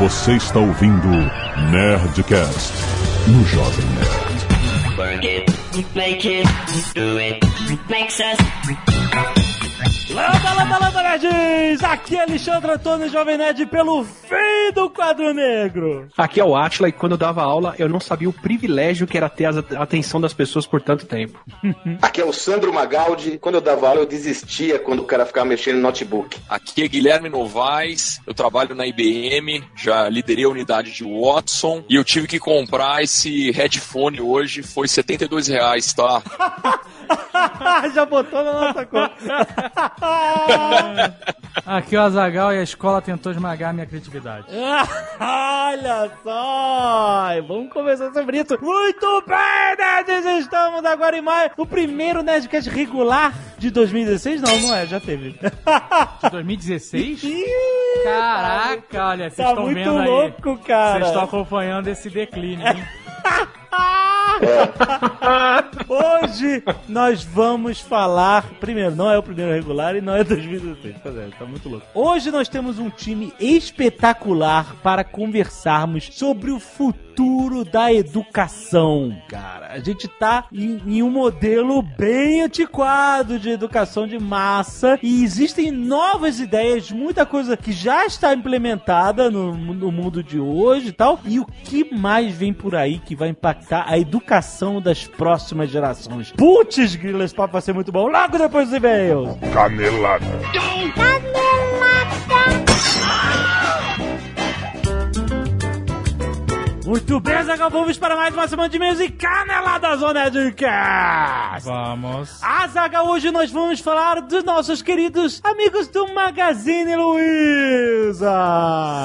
Você está ouvindo Nerdcast no Jovem Nerd. Work it, make it, do it, makes us Landa, landa, landa, nerds! Aqui é Alexandre Antônio Jovem Nerd pelo fim do quadro negro. Aqui é o Atila e quando eu dava aula eu não sabia o privilégio que era ter a atenção das pessoas por tanto tempo. Aqui é o Sandro Magaldi. Quando eu dava aula eu desistia quando o cara ficava mexendo no notebook. Aqui é Guilherme Novaes, eu trabalho na IBM, já liderei a unidade de Watson e eu tive que comprar esse headphone hoje, foi 72 reais, tá? Já botou na nossa conta. Aqui é o Azagal e a escola tentou esmagar a minha criatividade. Olha só! Vamos conversar sobre isso. Muito bem, nerds! Estamos agora em maio. O primeiro Nerdcast regular de 2016? Não, não é, já teve. De 2016? Caraca, olha, vocês Tá estão muito vendo aí. louco, cara. Vocês estão acompanhando esse declínio, hein? Hoje nós vamos falar. Primeiro, não é o primeiro regular e não é 2016. Pois é, tá muito louco. Hoje nós temos um time espetacular para conversarmos sobre o futuro da educação, cara. A gente tá em, em um modelo bem antiquado de educação de massa e existem novas ideias, muita coisa que já está implementada no, no mundo de hoje e tal. E o que mais vem por aí que vai impactar a educação das próximas gerações? Putz, grila, esse papo vai ser muito bom. Logo depois dos e-mails. Canelada. Muito bem, Zagal, vamos para mais uma semana de e-mails e canelada Zona de Cast. Vamos. Azaga, hoje nós vamos falar dos nossos queridos amigos do Magazine Luiza.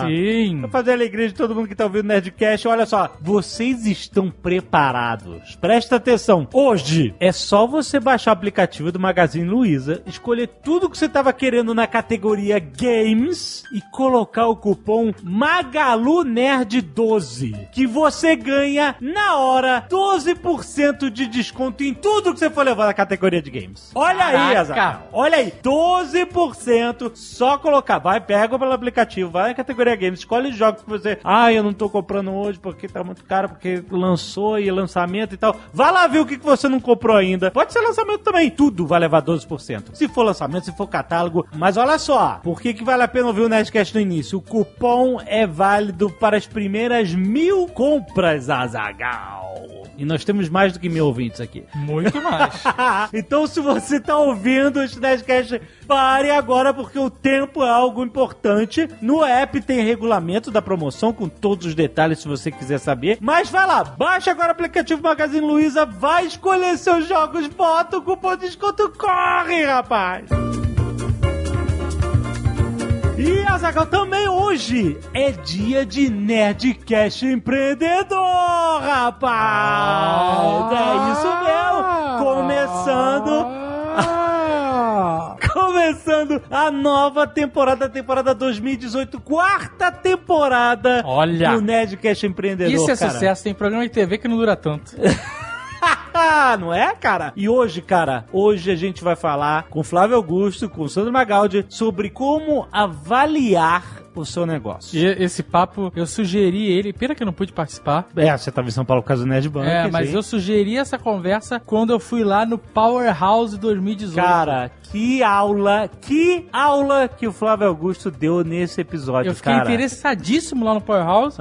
Sim. Pra fazer a alegria de todo mundo que tá ouvindo o Nerdcast, olha só, vocês estão preparados. Presta atenção. Hoje é só você baixar o aplicativo do Magazine Luiza, escolher tudo que você tava querendo na categoria Games e colocar o cupom MagaluNerd12, que você ganha na hora 12% de desconto em tudo que você for levar na categoria de games. Olha aí, Caraca. Azaghal. Olha aí, 12%. Só colocar. Vai, pega pelo aplicativo, vai na categoria games, escolhe os jogos que você. Ah, eu não tô comprando hoje porque tá muito caro, porque lançou e lançamento e tal. Vai lá ver o que que você não comprou ainda. Pode ser lançamento também. Tudo vai levar 12%. Se for lançamento, se for catálogo. Mas olha só, por que, que vale a pena ouvir o Nerdcast no início? O cupom é válido para as primeiras mil compras, Azagal. E nós temos mais do que mil ouvintes aqui. Muito mais. então, se você tá ouvindo esse Nerdcast, pare agora, porque o tempo é algo importante. No app tem regulamento da promoção, com todos os detalhes, se você quiser saber. Mas vai lá, baixa agora o aplicativo Magazine Luiza, vai escolher seus jogos, bota o cupom de desconto, corre, rapaz! E Azagal também hoje é dia de Nerdcast Empreendedor, rapaz! É isso mesmo! Começando Começando a nova temporada, temporada 2018, quarta temporada Olha. do Nerdcast Empreendedor. Isso é cara. sucesso. Tem programa de TV que não dura tanto. não é, cara? E hoje, cara, hoje a gente vai falar com Flávio Augusto, com Sandro Magaldi, sobre como avaliar o seu negócio. E esse papo, eu sugeri ele, pena que eu não pude participar. É, você tava em São Paulo por causa do Nerdbank. É, mas eu sugeri essa conversa quando eu fui lá no Powerhouse 2018. Cara, que aula, que aula que o Flávio Augusto deu nesse episódio, eu fiquei cara. interessadíssimo lá no Powerhouse.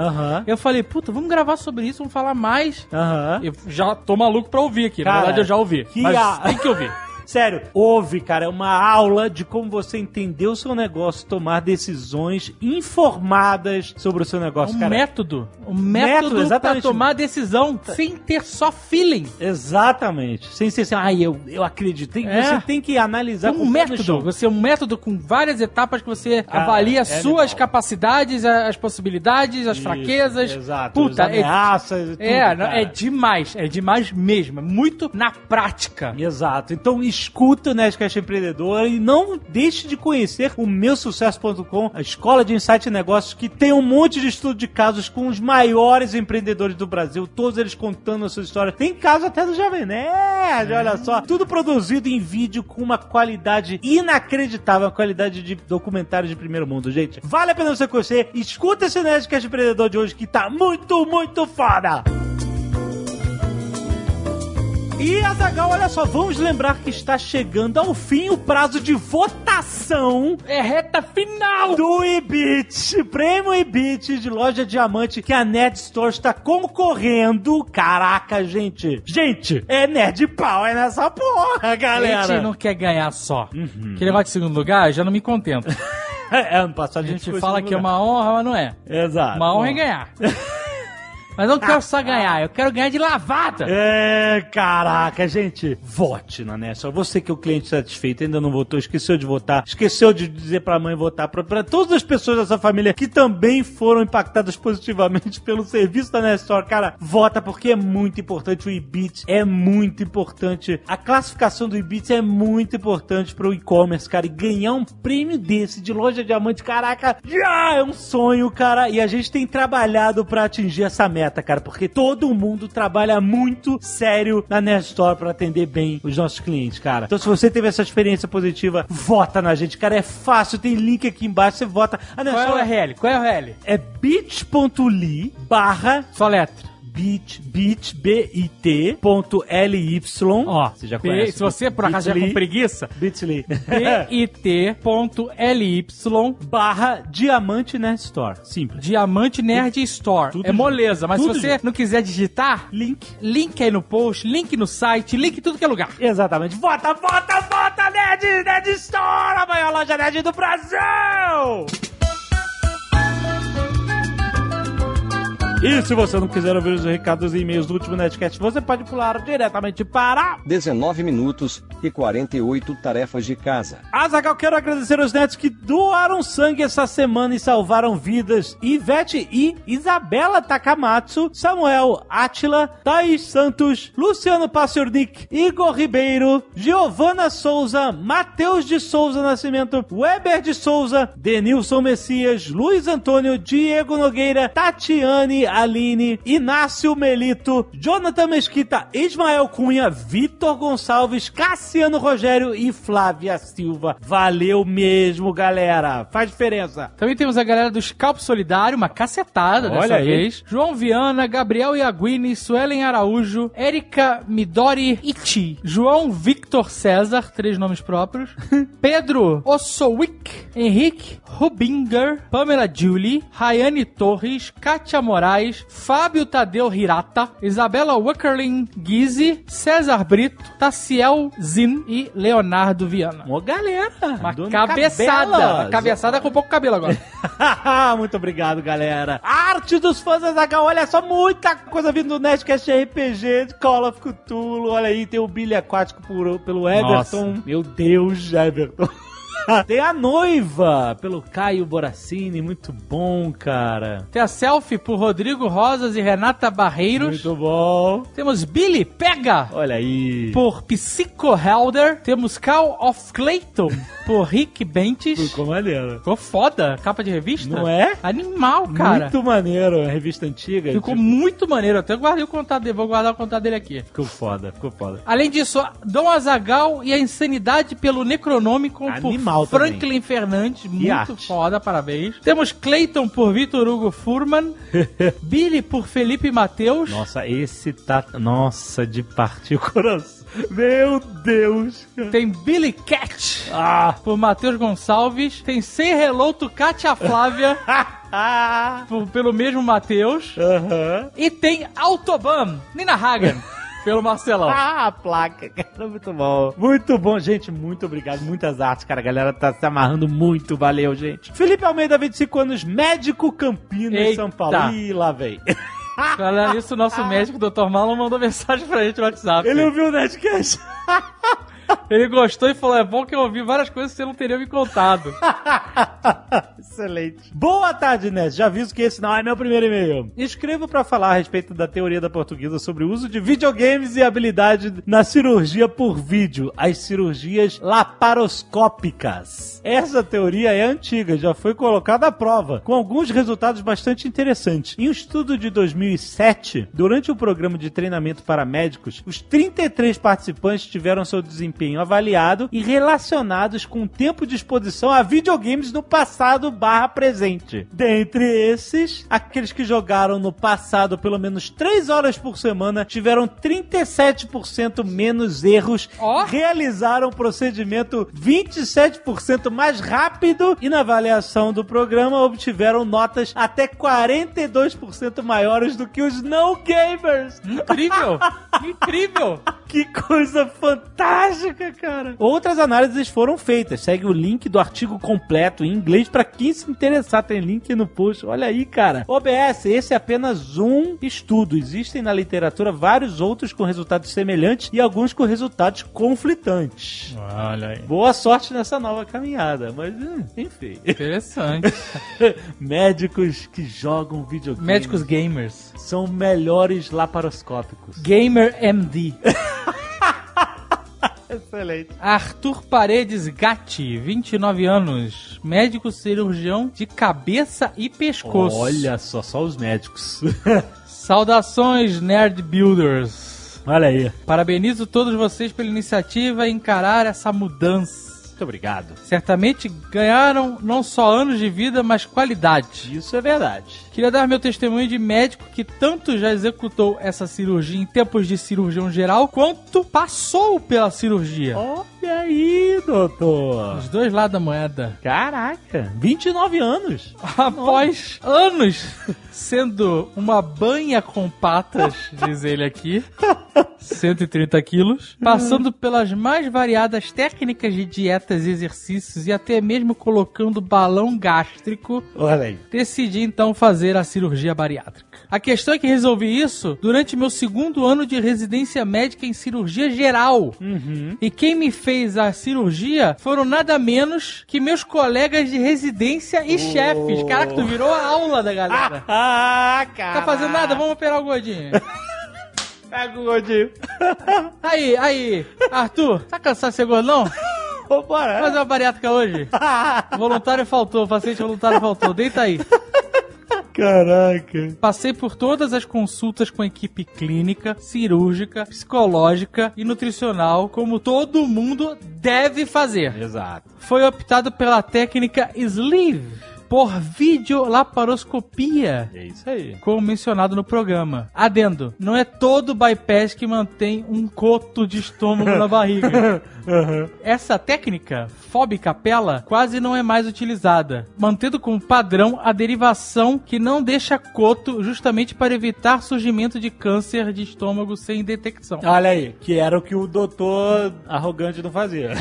Eu falei, puta, vamos gravar sobre isso, vamos falar mais. aham. Eu já tô maluco pra ouvir aqui. Cara, Na verdade, eu já ouvi. que mas a- tem que ouvir. Sério, ouve, cara, é uma aula de como você entender o seu negócio, tomar decisões informadas sobre o seu negócio, um cara. método. Um Método, método, pra exatamente. tomar decisão sem ter só feeling. Exatamente. Sem ser assim, ai, eu, eu acredito. Tem- É. Você tem que analisar um método. Você é um método com várias etapas que você avalia é as suas animal. capacidades, as possibilidades, as Isso, fraquezas. Exato. Puta, as é, ameaças e tudo, é, cara. é demais. É demais mesmo. É muito na prática. Exato. Então escuta o Nerdcast Empreendedor e não deixe de conhecer o meu sucesso.com, a escola de insight e negócios que tem um monte de estudo de casos com os maiores empreendedores do Brasil, todos eles contando a sua história. Tem caso até do Jovem Nerd, olha só. Tudo produzido em vídeo com uma qualidade inacreditável, uma qualidade de documentário de primeiro mundo, gente. Vale a pena você conhecer. Escuta esse Nerdcast Empreendedor de hoje que tá muito, muito foda. E Azagal, olha só, vamos lembrar que está chegando ao fim o prazo de votação É reta final! do Ibit, prêmio Ibit de loja diamante que a Nerd Store está concorrendo. Caraca, gente. Gente, é Nerd Pau, é nessa porra, A galera. gente não quer ganhar só. Que negócio de segundo lugar, já não me contento. É, ano passado A gente ficou em fala que é uma honra, mas não é. Exato. Uma honra é ganhar. Mas não quero só ganhar, eu quero ganhar de lavada. É, caraca, gente. Vote na Nessa. Você que é o cliente satisfeito, ainda não votou, esqueceu de votar, esqueceu de dizer pra mãe votar, pra, pra todas as pessoas da sua família que também foram impactadas positivamente pelo serviço da Nestor, cara, vota porque é muito importante. O Ibit é muito importante. A classificação do Ibit é muito importante pro e-commerce, cara. E ganhar um prêmio desse de loja diamante, caraca, já é um sonho, cara. E a gente tem trabalhado pra atingir essa meta, cara, porque todo mundo trabalha muito sério na Nerd Store pra atender bem os nossos clientes, cara. Então, se você teve essa experiência positiva, vota na gente, cara. É fácil, tem link aqui embaixo, você vota. A Nerd Qual é o URL? Qual é o URL? é bit.ly barra Só letra. Bit, bit, B-I-T, ponto L-Y. Ó, você já conhece. se você por acaso já é com preguiça, Bit.ly. bit.ly barra Diamante Nerd Store. Simples. Diamante Nerd Store. tudo é moleza, mas Tudo se você junto. não quiser digitar, Link. link aí no post, link no site, link em tudo que é lugar. Exatamente. Vota, vota, vota, Nerd! Nerd Store, a maior loja nerd do Brasil! E se você não quiser ouvir os recados e e-mails do último Nerdcast, você pode pular diretamente para... 19 minutos e 48 tarefas de casa. Azagal, quero agradecer aos netos que doaram sangue essa semana e salvaram vidas. Ivete e Isabela Takamatsu, Samuel Atila, Thaís Santos, Luciano Paciornik, Igor Ribeiro, Giovana Souza, Matheus de Souza Nascimento, Weber de Souza, Denilson Messias, Luiz Antônio, Diego Nogueira, Tatiane Aline, Inácio Melito, Jonathan Mesquita, Ismael Cunha, Vitor Gonçalves, Cassiano Rogério e Flávia Silva. Valeu mesmo, galera. Faz diferença. Também temos a galera do Scalpo Solidário, uma cacetada Olha dessa aí. vez. João Viana, Gabriel Iaguini, Suelen Araújo, Érica Midori Iti, João Victor César, três nomes próprios, Pedro Ossowick, Henrique Rubinger, Pamela Julie, Rayane Torres, Kátia Moraes, Fábio Tadeu Hirata, Isabela Wackerlin Guise, César Brito, Taciel Zin e Leonardo Viana. Ô, galera. Uma cabeçada. Uma cabeçada com pouco cabelo agora. Muito obrigado, galera. Arte dos fãs da olha só, muita coisa vindo do Nerdcast RPG, de Call of Cthulhu, olha aí, tem o Billy Aquático por- pelo Everton. Meu Deus, Everton. Tem a noiva, pelo Caio Boracini, muito bom, cara. Tem a selfie por Rodrigo Rosas e Renata Barreiros. Muito bom. Temos Billy Pega Olha aí. por Psycho Helder. Temos Call of Clayton por Rick Bentes. Ficou maneiro. Ficou foda, capa de revista. Não é? Animal, cara. Muito maneiro, a revista antiga. Ficou tipo, muito maneiro. Até guardei o contato dele, vou guardar o contato dele aqui. Ficou foda, ficou foda. Além disso, Dom Azagal e a Insanidade pelo Necronômico Animal por também. Franklin Fernandes, muito arte. foda, parabéns. Temos Clayton por Vitor Hugo Furman, Billy por Felipe Mateus, Nossa, esse tá. Nossa, de partir o coração. Meu Deus. tem Billy Cat Ah! por Matheus Gonçalves, tem Sem Reloto Kátia Flávia Ah! por- pelo mesmo Matheus Aham. e tem Autobahn, Nina Hagen, pelo Marcelão. Ah, a placa, cara, muito bom. Muito bom, gente, muito obrigado. Muitas artes, cara, a galera tá se amarrando muito, valeu, gente. Felipe Almeida, 25 anos, médico Campinas, Eita. São Paulo. Ih, lá vem. Olha isso, o nosso médico, Dr. Marlon, mandou mensagem pra gente no WhatsApp. Ele ouviu o Nerdcast. Ele gostou e falou: é bom que eu ouvi várias coisas que você não teria me contado. Excelente. Boa tarde, Ness. Já aviso que esse não é meu primeiro e-mail. Escrevo pra falar a respeito da teoria da portuguesa sobre o uso de videogames e habilidade na cirurgia por vídeo, as cirurgias laparoscópicas. Essa teoria é antiga, já foi colocada à prova, com alguns resultados bastante interessantes. Em um estudo de 2007, durante o programa de treinamento para médicos, os 33 participantes tiveram seu desempenho avaliado e relacionados com o tempo de exposição a videogames no passado barra presente. Dentre esses, aqueles que jogaram no passado pelo menos 3 horas por semana tiveram 37% menos erros, Ó. realizaram o procedimento 27% mais rápido e na avaliação do programa obtiveram notas até 42% maiores do que os não gamers. Incrível! Incrível! Que coisa fantástica, cara. Outras análises foram feitas. Segue o link do artigo completo em inglês para quem se interessar. Tem link no post. Olha aí, cara. OBS, esse é apenas um estudo. Existem na literatura vários outros com resultados semelhantes e alguns com resultados conflitantes. Olha aí. Boa sorte nessa nova caminhada, mas hum, enfim. Interessante. Médicos que jogam videogame Médicos gamers. São melhores laparoscópicos. Gamer MD. Excelente. Arthur Paredes Gatti, 29 anos. Médico cirurgião de cabeça e pescoço. Olha só, só os médicos. Saudações, Nerd Builders. Olha aí. Parabenizo todos vocês pela iniciativa em encarar essa mudança. Muito obrigado. Certamente ganharam não só anos de vida, mas qualidade. Isso é verdade. Queria dar meu testemunho de médico que tanto já executou essa cirurgia em tempos de cirurgião geral, quanto passou pela cirurgia. Olha aí, doutor. Os dois lados da moeda. Caraca, 29 anos. Após anos sendo uma banha com patas, diz ele aqui, 130 quilos, passando pelas mais variadas técnicas de dietas e exercícios e até mesmo colocando balão gástrico, Olha aí. decidi então fazer a cirurgia bariátrica. A questão é que resolvi isso durante meu segundo ano de residência médica em cirurgia geral. E quem me fez a cirurgia foram nada menos que meus colegas de residência e chefes. Caraca, tu virou a aula da galera. Ah, cara. Tá fazendo nada? Vamos operar o gordinho. Pega o gordinho. Aí, aí, Arthur, tá cansado de ser gordão? Vambora. Fazer uma bariátrica hoje. Voluntário faltou, paciente voluntário faltou. Deita aí. Caraca. Passei por todas as consultas com equipe clínica, cirúrgica, psicológica e nutricional, como todo mundo deve fazer. Exato. Foi optado pela técnica sleeve, por videolaparoscopia. É isso aí. Como mencionado no programa. Adendo, não é todo bypass que mantém um coto de estômago na barriga. Essa técnica, FOB capela, quase não é mais utilizada, mantendo como padrão a derivação que não deixa coto justamente para evitar surgimento de câncer de estômago sem detecção. Olha aí, que era o que o doutor arrogante não fazia.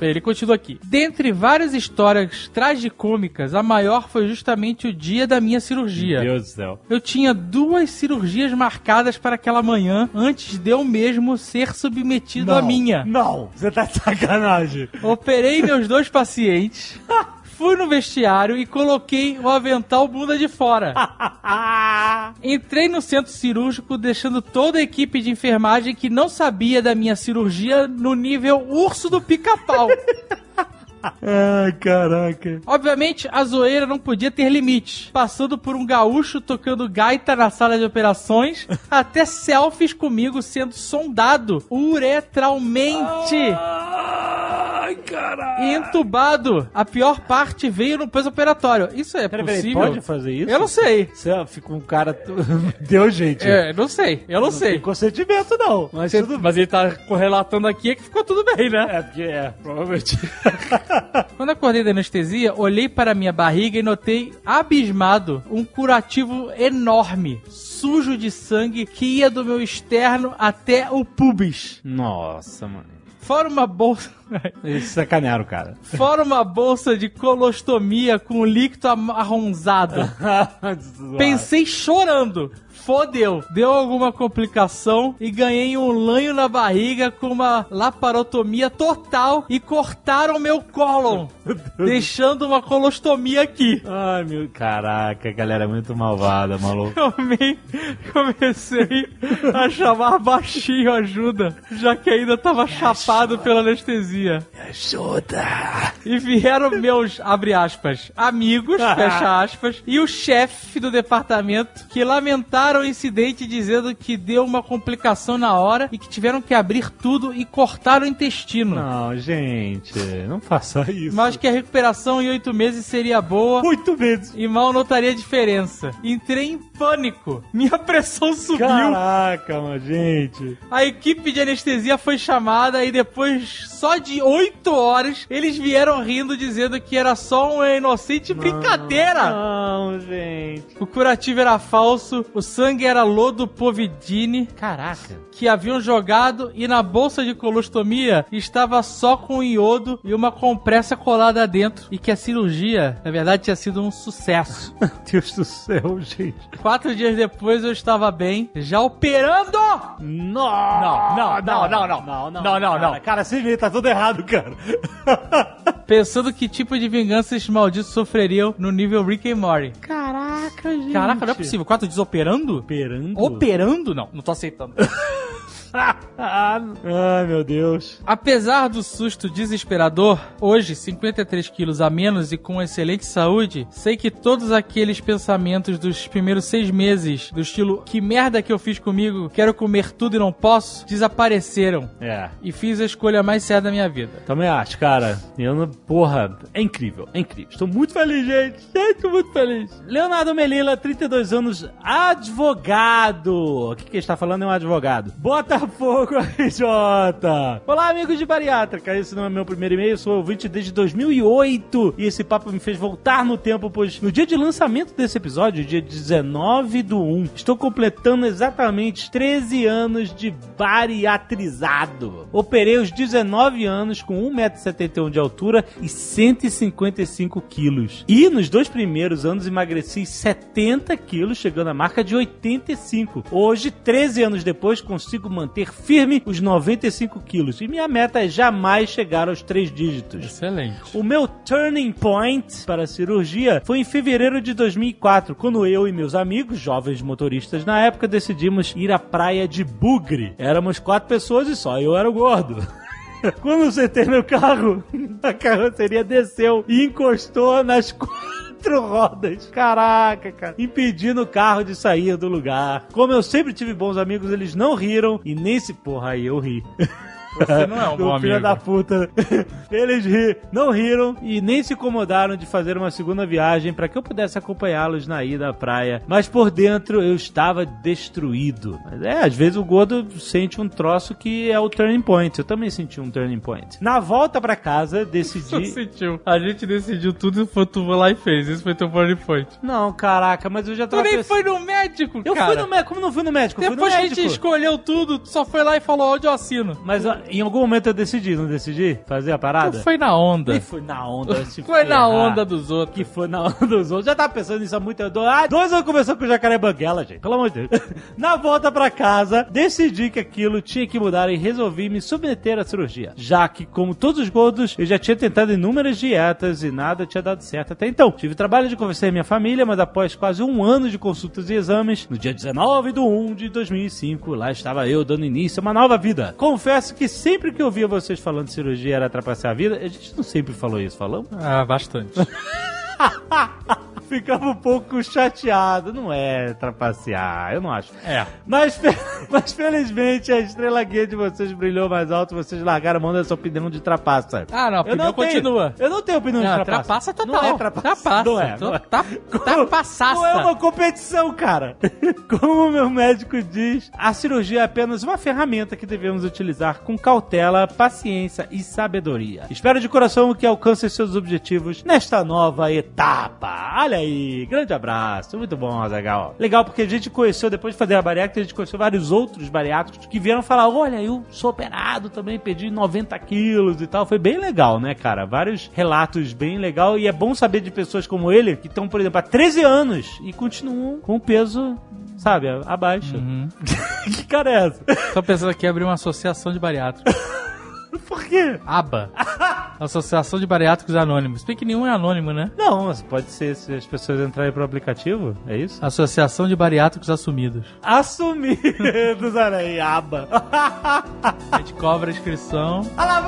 Ele continua aqui. Dentre várias histórias tragicômicas, a maior foi justamente o dia da minha cirurgia. Meu Deus do céu. Eu tinha duas cirurgias marcadas para aquela manhã antes de eu mesmo ser submetido à minha. Não, você tá de sacanagem. Operei meus dois pacientes, fui no vestiário e coloquei o avental bunda de fora. Entrei no centro cirúrgico, deixando toda a equipe de enfermagem que não sabia da minha cirurgia no nível urso do pica-pau. Ai, caraca. Obviamente, a zoeira não podia ter limite. Passando por um gaúcho tocando gaita na sala de operações, até selfies comigo sendo sondado uretralmente. Ai, caraca. E entubado. A pior parte veio no pós-operatório. Isso é peraí, possível? pode fazer isso? Eu não sei. Você fica um cara... Deu gente. É, não sei. Eu não, Tem sei. consentimento, não. Mas Você- tudo. Mas ele tá relatando aqui que ficou tudo bem, né? É, porque é, provavelmente. Quando acordei da anestesia, olhei para minha barriga e notei, abismado, um curativo enorme, sujo de sangue, que ia do meu externo até o pubis. Nossa, mano. Fora uma bolsa. Eles sacanearam, cara. Fora uma bolsa de colostomia com líquido amarronzado. Pensei chorando. Fodeu. Deu alguma complicação e ganhei um lanho na barriga com uma laparotomia total e cortaram meu cólon, deixando uma colostomia aqui. Ai, meu. Caraca, galera é muito malvada, maluco. Eu meio comecei a chamar baixinho ajuda, já que ainda tava chapado pela anestesia. Ajuda! E vieram meus, abre aspas, amigos, fecha aspas, e o chefe do departamento que lamentaram o incidente dizendo que deu uma complicação na hora e que tiveram que abrir tudo e cortar o intestino. Não, gente, não faça isso. Mas que a recuperação em oito meses seria boa Oito vezes. e mal notaria a diferença. Entrei em pânico. Minha pressão subiu. Caraca, mano, gente. A equipe de anestesia foi chamada e depois só de oito horas eles vieram rindo dizendo que era só uma inocente brincadeira. Não, gente. O curativo era falso, o sangue era lodo povidine Caraca. que haviam jogado e na bolsa de colostomia estava só com iodo e uma compressa colada dentro e que a cirurgia, na verdade, tinha sido um sucesso. Meu Deus do céu, gente. Quatro dias depois eu estava bem, já operando! Não, Não, não, não, não, não. não, não, Não, não, cara, não. Cara, esse jeito tá tudo errado, cara. Pensando que tipo de vingança esses malditos sofreriam no nível Rick and Morty. Caraca, gente. Caraca, não é possível. Quatro dias operando? Operando? Operando? Não, não tô aceitando. Ai, meu Deus. Apesar do susto desesperador, hoje, 53 quilos a menos e com excelente saúde, sei que todos aqueles pensamentos dos primeiros seis meses, do estilo que merda que eu fiz comigo, quero comer tudo e não posso, desapareceram. É. E fiz a escolha mais certa da minha vida. Também acho, cara. Eu não... Porra, é incrível, é incrível. Estou muito feliz, gente. Gente, muito feliz. Leonardo Melila, 32 anos, advogado. O que, que ele está falando é um advogado. Botafogo, RJ. Olá, amigos de bariátrica. Esse não é meu primeiro e-mail, sou ouvinte desde 2008. E esse papo me fez voltar no tempo, pois no dia de lançamento desse episódio, dia 19 do 1, estou completando exatamente 13 anos de bariatrizado. Operei aos 19 anos com 1,71m de altura e 155 quilos. E nos dois primeiros anos emagreci 70 quilos, chegando à marca de 85. Hoje, 13 anos depois, consigo manter firme os 95 quilos. E minha meta é jamais chegar aos três dígitos. Excelente. O meu turning point para a cirurgia foi em fevereiro de 2004, quando eu e meus amigos, jovens motoristas na época, decidimos ir à praia de Bugre. Éramos quatro pessoas e só eu era o gordo. Quando eu sentei no carro, a carroceria desceu e encostou nas quatro rodas. Caraca, cara. Impedindo o carro de sair do lugar. Como eu sempre tive bons amigos, eles não riram e nem se. Porra, aí eu ri. Você não é um bom filho amigo. da puta. Eles ri, não riram e nem se incomodaram de fazer uma segunda viagem para que eu pudesse acompanhá-los na ida à praia. Mas por dentro eu estava destruído. Mas é, às vezes o gordo sente um troço que é o turning point. Eu também senti um turning point. Na volta para casa, Você decidi. sentiu. A gente decidiu tudo e foi tu lá e fez. Isso foi teu turning point. Não, caraca, mas eu já Tu tava. nem pens- foi no médico, Eu cara. fui no médico. Como não fui no médico? Eu Depois no que a gente médico. escolheu tudo, tu só foi lá e falou onde eu assino. Mas em algum momento eu decidi, não decidi? Fazer a parada? Tu foi na onda. Nem fui na onda. Foi na ferrar. onda dos outros. que foi na onda dos outros. Já tava pensando nisso há muito tempo. Ah, dois anos conversando com o Jacaré Banguela, gente. Pelo amor de Deus. Na volta pra casa, decidi que aquilo tinha que mudar e resolvi me submeter à cirurgia. Já que, como todos os gordos, eu já tinha tentado inúmeras dietas e nada tinha dado certo até então. Tive trabalho de convencer minha família, mas após quase um ano de consultas e exames, no dia 19 de 1 de 2005, lá estava eu dando início a uma nova vida. Confesso que sempre que eu via vocês falando de cirurgia era atrapalhar a vida, a gente não sempre falou isso, falamos? Ah, bastante. ficava um pouco chateado. Não é trapacear, eu não acho. É. Mas, mas felizmente a estrela guia de vocês brilhou mais alto vocês largaram a mão dessa opinião de trapaça. Ah, não, a eu opinião não tenho- continua. eu não tenho opinião Não, de trapaça. trapaça total. Não é trapaça. Trapaça. Não é. Não é. tá- trapaçaça. Não é uma competição, cara. Como o meu médico diz, a cirurgia é apenas uma ferramenta que devemos utilizar com cautela, paciência e sabedoria. Espero de coração que alcance seus objetivos nesta nova etapa. Olha aí, aí. Grande abraço. Muito bom, Azagal. Legal, porque a gente conheceu, depois de fazer a bariátrica, a gente conheceu vários outros bariátricos que vieram falar: olha, eu sou operado também, perdi 90 quilos e tal. Foi bem legal, né, cara? Vários relatos bem legal. E é bom saber de pessoas como ele, que estão, por exemplo, há 13 anos e continuam com o peso. Sabe, abaixo. que cara é essa? Tô pensando aqui em abrir uma associação de bariátricos. Por quê? ABA. Associação de Bariátricos Anônimos. Bem que nenhum é anônimo, né? Não, mas pode ser se as pessoas entrarem pro aplicativo, é isso? Associação de Bariátricos Assumidos. Assumidos, olha aí, aba. A gente cobra a inscrição. Lá,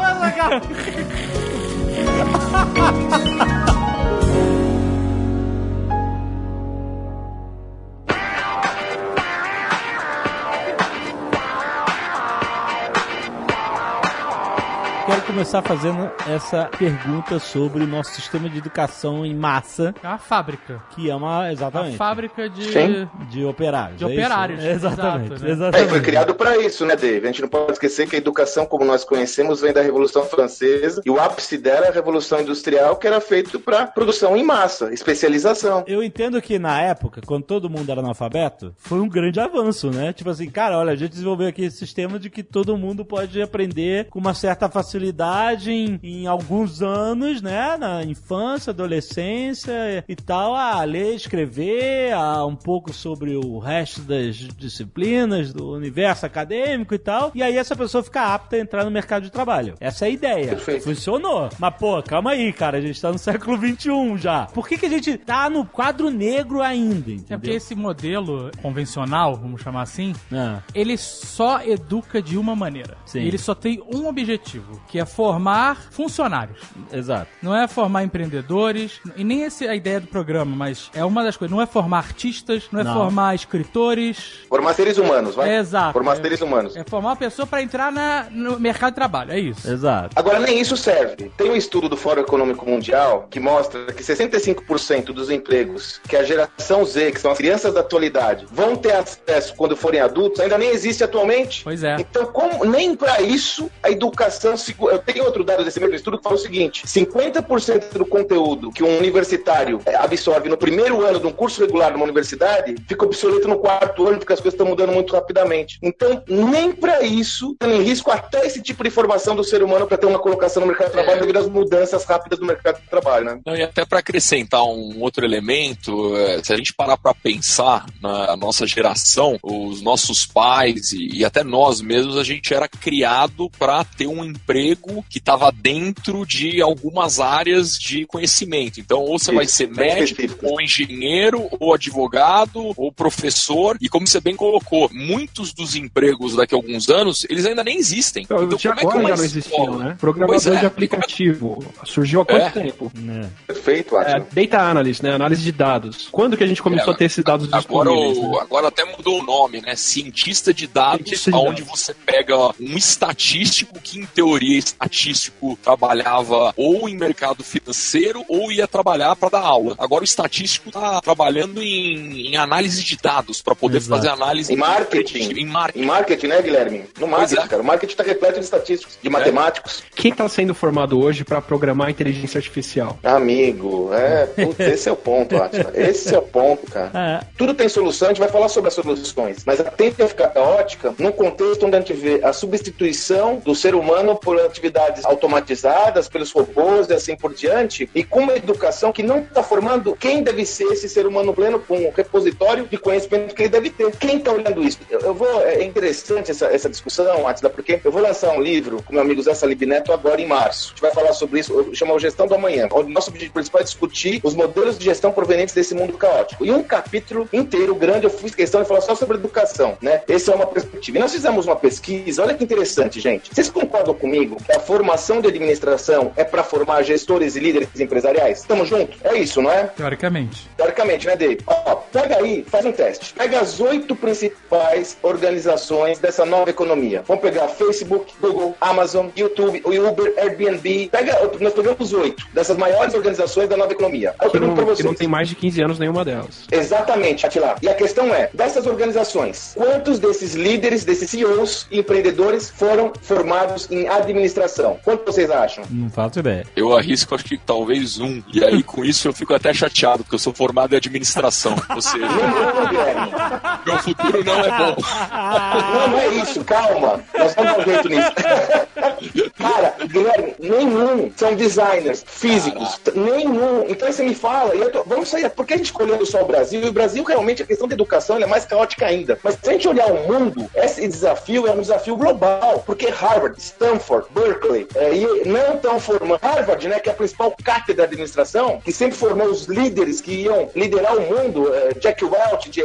começar fazendo essa pergunta sobre o nosso sistema de educação em massa, É uma fábrica. que é uma Uma exatamente fábrica de. Sim. de operários. De é isso? operários, Exatamente. exato, né? exatamente. É, foi criado para isso, né, Dave? A gente não pode esquecer que a educação, como nós conhecemos, vem da Revolução Francesa e o ápice dela é a Revolução Industrial, que era feito para produção em massa, especialização. Eu entendo que na época, quando todo mundo era analfabeto, foi um grande avanço, né? Tipo assim, cara, olha, a gente desenvolveu aqui esse sistema de que todo mundo pode aprender com uma certa facilidade em, em alguns anos, né? Na infância, adolescência e tal, a ler, escrever, a um pouco sobre o resto das disciplinas do universo acadêmico e tal. E aí essa pessoa fica apta a entrar no mercado de trabalho. Essa é a ideia. Perfeito. Funcionou. Mas, pô, calma aí, cara. A gente tá no século XXI já. Por que, que a gente tá no quadro negro ainda? É porque Entendeu? esse modelo convencional, vamos chamar assim, Ah, ele só educa de uma maneira. Sim. Ele só tem um objetivo, que é formar funcionários. exato. Não é formar empreendedores, e nem essa é a ideia do programa, mas é uma das coisas. Não é formar artistas, não é Não. formar escritores. Formar seres humanos, vai? É exato. Formar É- seres humanos. É formar uma pessoa para entrar na- no mercado de trabalho, é isso. Exato. Agora, nem isso serve. Tem um estudo do Fórum Econômico Mundial que mostra que 65% dos empregos que a geração Z, que são as crianças da atualidade, vão ter acesso quando forem adultos, ainda nem existe atualmente. Pois é. Então, como, nem para isso a educação. segu- Eu tenho outro dado desse mesmo estudo que fala o seguinte: 50% do conteúdo que um universitário eh, absorve no primeiro ano de um curso regular numa universidade fica obsoleto no quarto ano, porque as coisas estão mudando muito rapidamente. Então, nem para isso tem em risco até esse tipo de formação do ser humano para ter uma colocação no mercado de trabalho devido às mudanças rápidas do mercado de trabalho, né? Não, e até para acrescentar um outro elemento, é, se a gente parar para pensar na nossa geração, os nossos pais e, e até nós mesmos, a gente era criado para ter um emprego que estava dentro de algumas áreas de conhecimento. Então, ou você vai Isso, ser bem médico, específico. ou engenheiro, ou advogado, ou professor. E como você bem colocou, muitos dos empregos daqui a alguns anos, eles ainda nem existem. Então, Então, de como é que agora uma já não existiam, né? Programador é. de aplicativo. Surgiu há quanto É. tempo? Perfeito, É, Atila. data analyst, né? Análise de dados. Quando que a gente começou É, a ter esses dados Agora, disponíveis? o- né? agora até mudou o nome, né? Cientista de dados, Cientista de onde dados. você pega um estatístico que, em teoria, estatístico trabalhava ou em mercado financeiro ou ia trabalhar para dar aula. Agora o estatístico está trabalhando em, em análise de dados para poder Exato. fazer análise Em marketing. Em marketing. Em marketing, né, Guilherme? No marketing, é. cara. O marketing está repleto de estatísticos, de matemáticos. Quem está sendo formado hoje para programar inteligência artificial? Amigo, é, putz, esse é o ponto, Atila. Esse é o ponto, cara. É. Tudo tem solução, a gente vai falar sobre as soluções, mas a tende a ficar caótica num contexto onde a gente vê a substituição do ser humano por atividades automatizadas, pelos robôs e assim por diante, e com uma educação que não está formando quem deve ser esse ser humano pleno com um repositório de conhecimento que ele deve ter. Quem está olhando isso? Eu, vou, é interessante essa, essa discussão, Atila, porque eu vou lançar um livro com meu amigo Zé Salib Neto agora em março. A gente vai falar sobre isso, chama o Gestão do Amanhã. O nosso objetivo principal é discutir os modelos de gestão provenientes desse mundo caótico. E um capítulo inteiro grande eu fiz questão de falar só sobre educação, né? Essa é uma perspectiva. E nós fizemos uma pesquisa, olha que interessante, gente. Vocês concordam comigo que a formação de administração é para formar gestores e líderes empresariais? Estamos juntos? É isso, não é? Teoricamente. Teoricamente, né, Dave? Ó, pega aí, faz um teste. Pega as oito principais organizações dessa nova economia. Vamos pegar Facebook, Google, Amazon, YouTube, o Uber, Airbnb. Pega, nós pegamos oito dessas maiores organizações da nova economia. Eu Que pergunto não, pra que vocês. não tem mais de 15 anos nenhuma delas. Exatamente, Atila. E a questão é, dessas organizações, quantos desses líderes, desses CEOs e empreendedores foram formados em administração educação? Quanto vocês acham? Não faço ideia. Eu arrisco, acho que talvez um. E aí, com isso, eu fico até chateado, porque eu sou formado em administração. Ou seja, meu futuro não é bom. Não, não é isso, calma. Nós vamos dar um jeito nisso. Cara, Guilherme, nenhum são designers físicos. Nenhum. Então aí você me fala, e eu tô- vamos sair, por que a gente escolhendo só o Brasil? E o Brasil, realmente, a questão da educação é mais caótica ainda. Mas se a gente olhar o mundo, esse desafio é um desafio global. Porque Harvard, Stanford, Berkeley, é, e não estão formando. Harvard, né, que é a principal cátedra de administração, que sempre formou os líderes que iam liderar o mundo, é, Jack Welch, GE,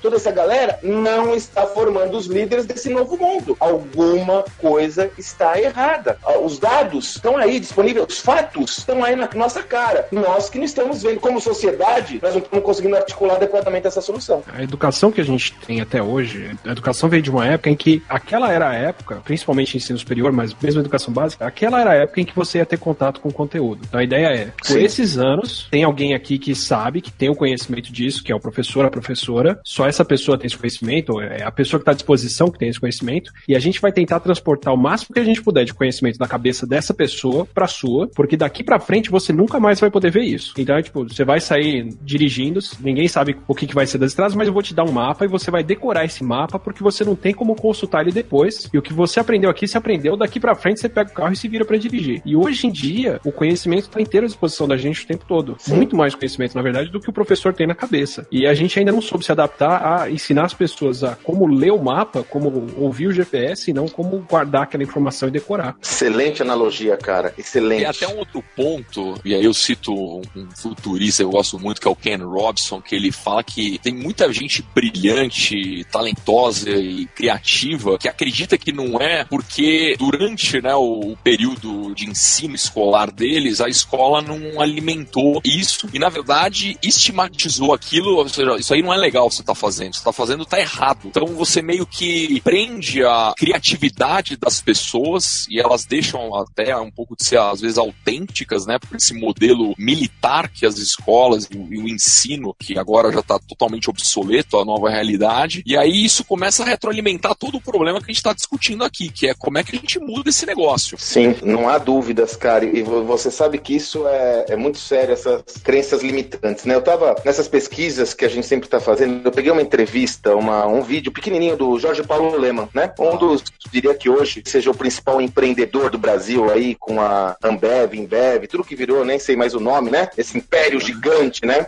toda essa galera, não está formando os líderes desse novo mundo. Alguma coisa está errada. Ah, Os dados estão aí disponíveis, os fatos estão aí na nossa cara. Nós que não estamos vendo. Como sociedade, nós não estamos conseguindo articular adequadamente essa solução. A educação que a gente tem até hoje, a educação veio de uma época em que aquela era a época, principalmente ensino superior, mas mesmo a educação básica, aquela era a época em que você ia ter contato com o conteúdo. Então a ideia é, por Sim. esses anos, tem alguém aqui que sabe, que tem o conhecimento disso, que é o professor, a professora, só essa pessoa tem esse conhecimento, ou é a pessoa que está à disposição que tem esse conhecimento, e a gente vai tentar transportar o máximo que a gente puder de conhecimento da cabeça dessa pessoa pra sua, porque daqui pra frente você nunca mais vai poder ver isso. Então, é tipo, você vai sair dirigindo, ninguém sabe o que, que vai ser das estradas, mas eu vou te dar um mapa e você vai decorar esse mapa porque você não tem como consultar ele depois. E o que você aprendeu aqui, você aprendeu, daqui pra frente você pega o carro e se vira pra dirigir. E hoje em dia, o conhecimento tá inteiro à disposição da gente o tempo todo. Muito mais conhecimento, na verdade, do que o professor tem na cabeça. E a gente ainda não soube se adaptar a ensinar as pessoas a como ler o mapa, como ouvir o GPS e não como guardar aquela informação e decorar. Excelente analogia, cara. Excelente. Tem até um outro ponto, e aí eu cito um um futurista que eu gosto muito, que é o Ken Robson, que ele fala que tem muita gente brilhante, talentosa e criativa que acredita que não é porque durante né, o período de ensino escolar deles, a escola não alimentou isso e, na verdade, estigmatizou aquilo. Ou seja, isso aí não é legal você está fazendo, você está fazendo tá errado. Então você meio que prende a criatividade das pessoas e elas deixam até um pouco de ser, às vezes, autênticas, né? Por esse modelo militar que as escolas e o ensino, que agora já está totalmente obsoleto, a nova realidade. E aí isso começa a retroalimentar todo o problema que a gente está discutindo aqui, que é como é que a gente muda esse negócio. Sim, não há dúvidas, cara. E vo- você sabe que isso é, é muito sério, essas crenças limitantes, né? Eu tava nessas pesquisas que a gente sempre tá fazendo, eu peguei uma entrevista, uma, um vídeo pequenininho do Jorge Paulo Leman, né? Um dos, diria que hoje seja o principal empreendedor do Brasil aí, com a Ambev, Embev, tudo que virou, nem sei mais o nome, né? Esse império gigante, né?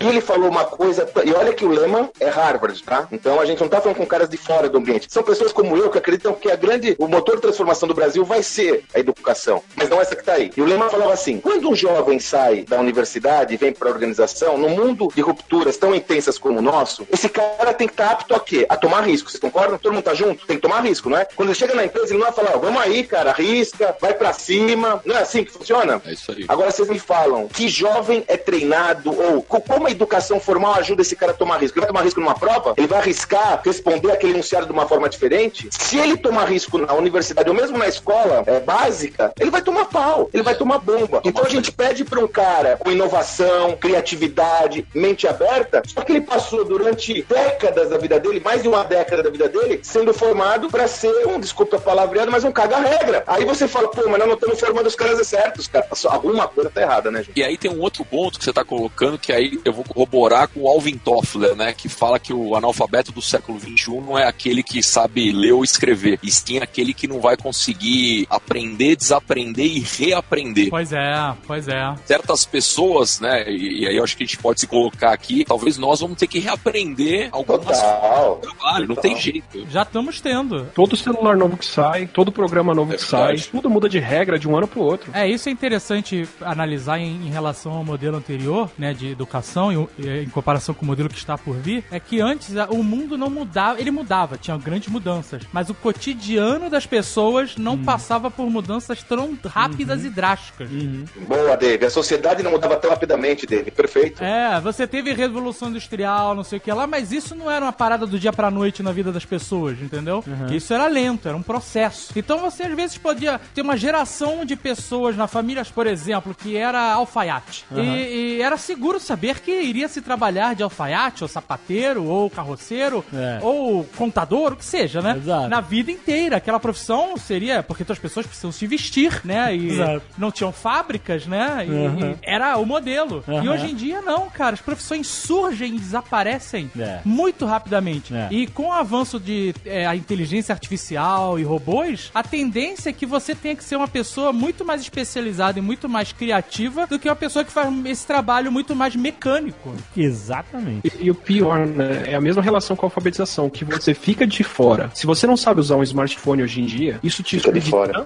E ele falou uma coisa, e olha que o Lehman é Harvard, tá? Então a gente não tá falando com caras de fora do ambiente. São pessoas como eu que acreditam que a grande, o motor de transformação do Brasil vai ser a educação, mas não essa que tá aí. E o Lehman falava assim: quando um jovem sai da universidade e vem para a organização, no mundo de rupturas tão intensas como o nosso, esse cara tem que estar apto a quê? A tomar risco. Vocês concordam? Todo mundo tá junto? Tem que tomar risco, não é? Quando ele chega na empresa, ele não vai falar, vamos aí, cara, arrisca, vai pra cima. Não é assim que funciona? É isso aí. Agora vocês me falam, que jovem é treinado ou co- como a educação formal ajuda esse cara a tomar risco? Ele vai tomar risco numa prova? Ele vai arriscar responder aquele enunciado de uma forma diferente? Se ele tomar risco na universidade ou mesmo na escola é, básica, ele vai tomar pau, ele vai tomar bomba. Então a gente pede para um cara com inovação, criatividade, mente aberta, só que ele passou durante décadas da vida dele, mais de uma década da vida dele, sendo formado para ser um, desculpa a palavreado, mas um caga-regra. Aí você fala, pô, mas nós não estamos formando os caras certos, cara. Alguma coisa tá errada, né, gente? E aí tem um outro ponto que você está colocando, que aí eu vou corroborar com o Alvin Toffler, né? Que fala que o analfabeto do século XXI não é aquele que sabe ler ou escrever, e sim aquele que não vai conseguir aprender, desaprender e reaprender. Pois é, pois é. Certas pessoas, né? E, e aí eu acho que a gente pode se colocar aqui, talvez nós vamos ter que reaprender algumas Total. de trabalho, não tem jeito. Já estamos tendo. Todo celular novo que sai, todo programa novo É que sai, tudo muda de regra de um ano pro outro. É, isso é interessante analisar em, em relação ao modelo anterior, né, de educação, e o- e em comparação com o modelo que está por vir, é que antes o mundo não mudava, ele mudava, tinha grandes mudanças, mas o cotidiano das pessoas não passava por mudanças tão rápidas e drásticas. Boa, Dave. A sociedade não mudava tão rapidamente, Dave. Perfeito. É, você teve revolução industrial, não sei o que lá, mas isso não era uma parada do dia pra noite na vida das pessoas, entendeu? Isso era lento, era um processo. Então você às vezes podia ter uma geração de pessoas na família, por exemplo, que era alfaiate. E, e era seguro saber que iria se trabalhar de alfaiate, ou sapateiro, ou carroceiro, É. ou contador, o que seja, né? Exato. Na vida inteira. Aquela profissão seria. Porque todas as pessoas precisam se vestir, né? E Exato. não tinham fábricas, né? E, Uhum. e era o modelo. E Uhum. hoje em dia, não, cara. As profissões surgem e desaparecem É. muito rapidamente. É. E com o avanço de é, a inteligência artificial e robôs, a tendência é que você tenha que ser uma pessoa muito mais especializada e muito mais criativa do que uma pessoa que faz esse trabalho muito mais mecânico. Exatamente. E, e o pior, né? É a mesma relação com a alfabetização, que você fica de fora. Se você não sabe usar um smartphone hoje em dia, isso te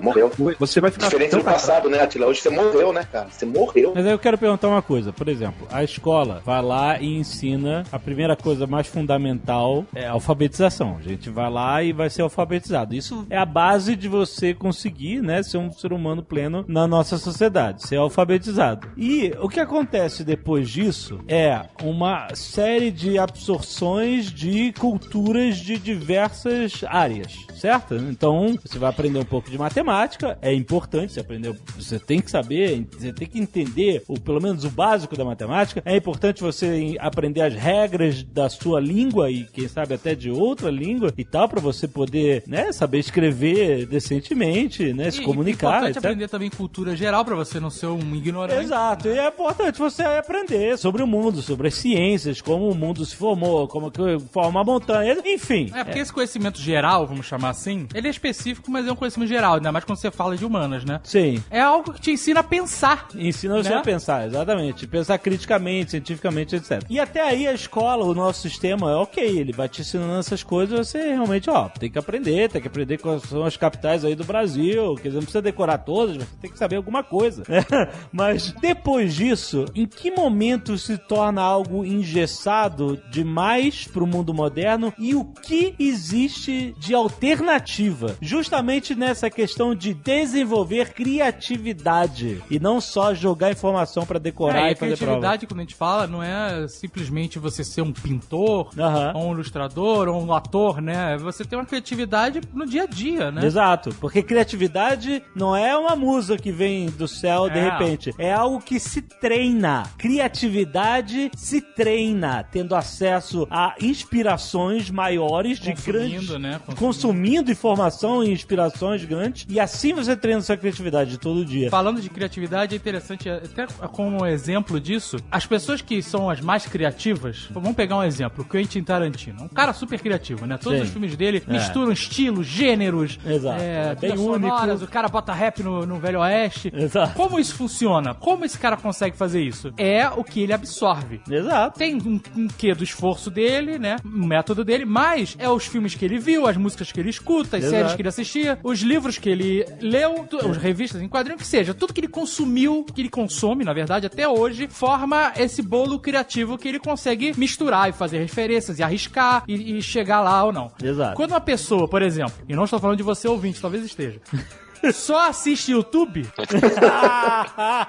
Morreu. Você vai ficar Diferente do passado, né, Atila? Hoje você morreu, né, cara? Você morreu. Mas aí eu quero perguntar uma coisa. Por exemplo, a escola vai lá e ensina a primeira coisa mais fundamental é a alfabetização. A gente vai lá e vai ser alfabetizado. Isso é a base de você conseguir, né, ser um ser humano pleno na nossa sociedade, ser alfabetizado. E o que acontece depois disso é uma série de absorções de culturas de diversas áreas, certo? Então, você vai aprender um pouco de matemática, é importante você aprender, você tem que saber, você tem que entender, o, pelo menos o básico da matemática, é importante você aprender as regras da sua língua e quem sabe até de outra língua e tal, pra você poder, né, saber escrever decentemente, né, se E- comunicar. É importante aprender também cultura geral pra você não ser um ignorante. Exato, e é importante você aprender sobre o mundo, sobre as ciências, como o mundo se formou, como que forma a montanha, enfim. É, porque esse conhecimento geral, vamos chamar assim, ele é específico, mas é um conhecimento geral, ainda mais quando você fala de humanas, né? Sim. É algo que te ensina a pensar. Ensina você Né? a pensar, exatamente. Pensar criticamente, cientificamente, etc. E até aí a escola, o nosso sistema é ok, ele vai te ensinando essas coisas, você realmente, ó, tem que aprender, tem que aprender quais são as capitais aí do Brasil, quer dizer, não precisa decorar todas, mas você tem que saber alguma coisa. né? Mas depois disso, em que momento se torna algo engessado demais pro mundo moderno e o que existe de alternativa? Justamente nessa questão de desenvolver criatividade e não só jogar informação pra decorar É, e a fazer prova. criatividade, quando a gente fala, não é simplesmente você ser um pintor, Aham. ou um ilustrador, ou um ator, né? Você tem uma criatividade no dia a dia, né? Exato, porque criatividade não é uma musa que vem do céu de É. repente, é algo que se treina. Criatividade se treina, tendo acesso a inspirações maiores de Consumindo, grandes, né? consumindo informação e inspirações grandes, e assim você treina sua criatividade todo dia. Falando de criatividade, é interessante, até como exemplo disso, as pessoas que são as mais criativas, vamos pegar um exemplo, o Quentin Tarantino. Um cara super criativo, né? Todos Sim. os filmes dele É. misturam estilos, gêneros, Exato. é, É bem sonoras, único. o cara bota rap no, no Velho Oeste. Exato. Como isso funciona? Como esse cara consegue fazer isso? É o que ele absorve. Exato. Tem um, um quê do esforço dele, né? Um método dele, mas é os filmes que ele viu, as músicas que ele escuta, as Exato. séries que ele assistia, os livros que ele leu, as revistas em quadrinho, que seja, tudo que ele consumiu, que ele consome, na verdade, até hoje, forma esse bolo criativo que ele consegue misturar e fazer referências e arriscar e, e chegar lá ou não. Exato. Quando uma pessoa, por exemplo, e não estou falando de você ouvinte, talvez esteja. Só assiste YouTube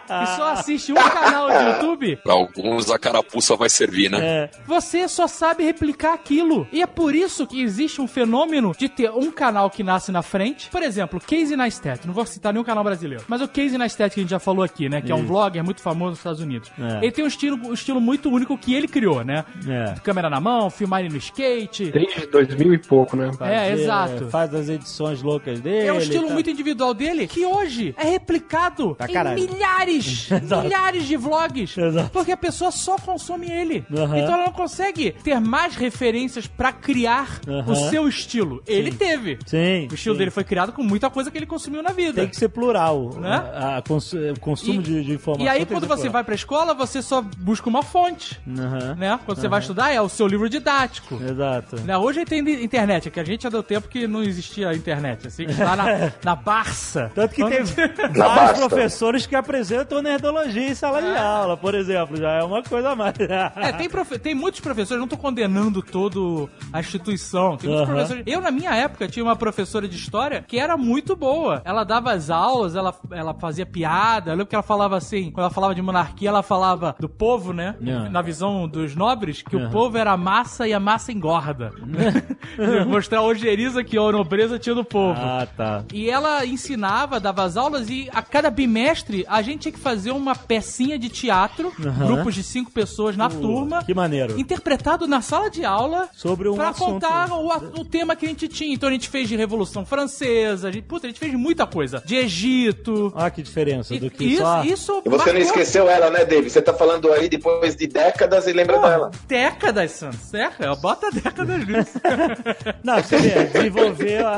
e só assiste um canal de YouTube, Pra alguns a carapuça vai servir, né? É, você só sabe replicar aquilo. E é por isso que existe um fenômeno de ter um canal que nasce na frente. Por exemplo, Casey Neistat. Não vou citar nenhum canal brasileiro. Mas o Casey Neistat que a gente já falou aqui, né? Que é um Isso. vlogger muito famoso nos Estados Unidos. É. Ele tem um estilo, um estilo muito único que ele criou, né? É. Câmera na mão, filmar ele no skate. Desde 2000 e pouco, né? É, exato. Faz as edições loucas dele. É um estilo tal. muito individual dele que hoje é replicado Pra em caralho. milhares, milhares de vlogs. Exato. Porque a pessoa só consome ele. Aham. Então ela não consegue ter mais referências pra criar Aham. o seu estilo. Ele teve. Sim. O estilo sim. dele foi criado com muita coisa que ele consumiu na vida. Tem que ser plural. Né? A, a cons- o consumo E- de, de informação. E aí, quando você plural. vai pra escola, você só busca uma fonte. Aham. Né? Quando você vai estudar, é o seu livro didático. Exato. Né? Hoje tem internet, é que a gente é do tempo que não existia internet, assim, que tá na, na Barça. Tanto que Na vários professores que apresentam nerdologia em sala de aula, por exemplo. Já é uma coisa a mais. É, tem, profe- tem muitos professores, não tô condenando todo a instituição. Tem muitos Aham. professores. Eu, na minha época, tinha uma professora de história que era muito boa. Ela dava as aulas, ela, ela fazia piada. Eu lembro que ela falava assim, quando ela falava de monarquia, ela falava do povo, né? É. Na visão dos nobres, que o Aham. povo era a massa e a massa engorda. Mostrar a ojeriza que a nobreza tinha do povo. Ah, tá. E ela, em- ensinava, dava as aulas e a cada bimestre a gente tinha que fazer uma pecinha de teatro, Aham. grupos de cinco pessoas na turma, Que maneiro. interpretado na sala de aula Sobre um pra assunto. contar o, o tema que a gente tinha. Então a gente fez de Revolução Francesa, a gente, puta, a gente fez de muita coisa. De Egito. Olha que diferença do que isso, só... isso E você não marcou esqueceu ela, né, David? Você tá falando aí depois de décadas e lembra Pô, dela. Décadas, Santos. É, bota décadas nisso. Não, você vê, desenvolver a,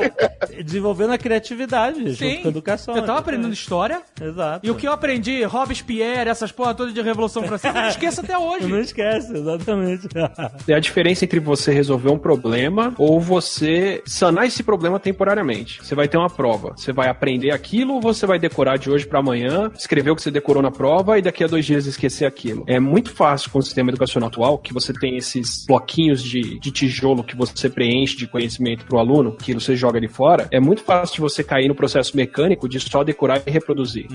desenvolvendo a criatividade Sim. junto com a educação. Eu tava né? aprendendo história. Exato. E o que eu aprendi, Robespierre, essas porra toda de Revolução Francesa, eu não esqueço até hoje. Não esquece, exatamente. É a diferença entre você resolver um problema ou você sanar esse problema temporariamente. Você vai ter uma prova. Você vai aprender aquilo ou você vai decorar de hoje pra amanhã, escrever o que você decorou na prova e daqui a dois dias esquecer aquilo. É muito fácil com o sistema educacional atual que você tem esses bloquinhos de, de tijolo que você preenche de conhecimento pro aluno, que você joga ali fora. É muito fácil de você cair no processo mecânico de só decorar e reproduzir.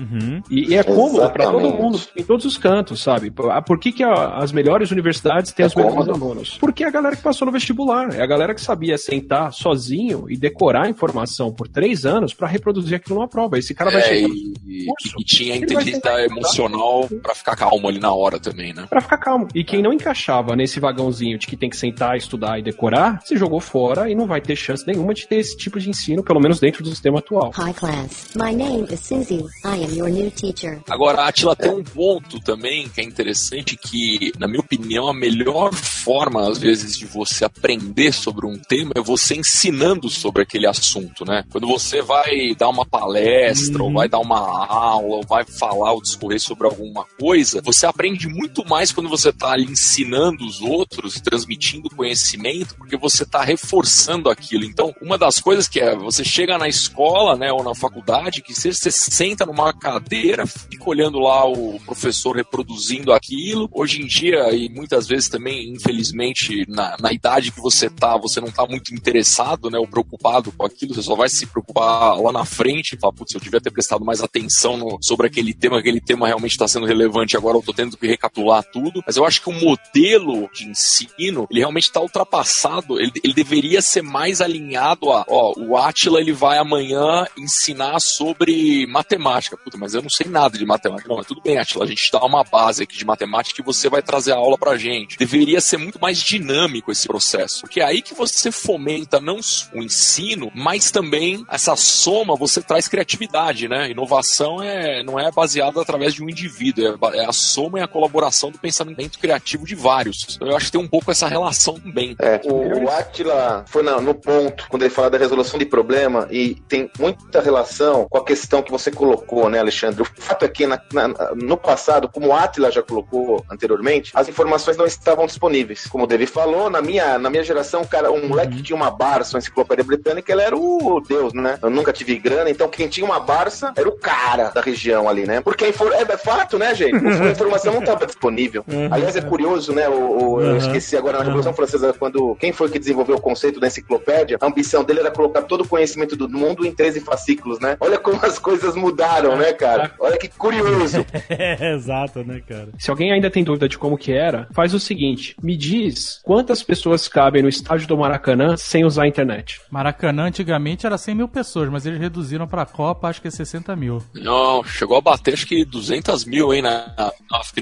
E, e é cômodo pra todo mundo, em todos os cantos, sabe? Ah, Por que, que a- as melhores universidades têm É os melhores cômodo. alunos? Porque é a galera que passou no vestibular, é a galera que sabia sentar sozinho e decorar a informação por três anos pra reproduzir aquilo numa prova. Esse cara vai É, chegar e, curso, e tinha inteligência emocional pra ficar calmo ali na hora também, né? pra ficar calmo. E quem não encaixava nesse vagãozinho de que tem que sentar, estudar e decorar, se jogou fora e não vai ter chance nenhuma de ter esse tipo de ensino, pelo menos dentro do sistema atual. Hi class. My name is Susie. I am your new teacher. Agora, Atila, tem um ponto também que é interessante que, na minha opinião, a melhor forma, às vezes, de você aprender sobre um tema é você ensinando sobre aquele assunto, né? Quando você vai dar uma palestra, ou vai dar uma aula, ou vai falar ou discorrer sobre alguma coisa, você aprende muito mais quando você está ali ensinando os outros e transmitindo conhecimento, porque você está reforçando aquilo. Então, uma das coisas que é, você chega na escola, né, ou na faculdade, que seja, você senta numa cadeira, fica olhando lá o professor reproduzindo aquilo. Hoje em dia, e muitas vezes também, infelizmente, na, na idade que você tá, você não tá muito interessado, né, ou preocupado com aquilo, você só vai se preocupar lá na frente e falar, putz, eu devia ter prestado mais atenção no- sobre aquele tema, aquele tema realmente está sendo relevante, agora eu tô tendo que recapitular tudo. Mas eu acho que o modelo de ensino, ele realmente está ultrapassado, ele, ele deveria ser mais alinhado a, ó, o Atila, ele vai amanhã ensinar sobre matemática. Puta, mas eu não sei nada de matemática. Não, mas tudo bem, Atila, a gente dá uma base aqui de matemática e você vai trazer a aula pra gente. Deveria ser muito mais dinâmico esse processo, porque é aí que você fomenta não só o ensino, mas também essa soma, você traz criatividade, né? Inovação é, não é baseada através de um indivíduo, é, é a soma e a colaboração do pensamento criativo de vários. Então, eu acho que tem um pouco essa relação também. É, o, o Atila foi na- no ponto quando ele fala da resolução de problema e tem muita relação com a questão que você colocou, né, Alexandre? O fato é que na- na- no passado, como o Atila já colocou anteriormente, as informações não estavam disponíveis. Como o David falou, na minha, na minha geração, cara, um moleque que tinha uma Barça, uma enciclopédia britânica, ele era o Deus, né? Eu nunca tive grana, então quem tinha uma Barça era o cara da região ali, né? Porque é, é fato, né, gente? A informação não estava disponível. Aliás, é curioso, né? O, o- eu Uhum. esqueci agora na Revolução Francesa, quando quem foi que desenvolveu o conceito da enciclopédia, a ambição dele era colocar todo o conhecimento do mundo em 13 fascículos, né? Olha como as coisas mudaram, né, cara? Olha que curioso. É, exato, né, cara? Se alguém ainda tem dúvida de como que era, faz o seguinte: me diz quantas pessoas cabem no estádio do Maracanã sem usar a internet. Maracanã antigamente era 100 mil pessoas, mas eles reduziram pra Copa, acho que é 60 mil. Não, chegou a bater acho que 200 mil, hein, na, na,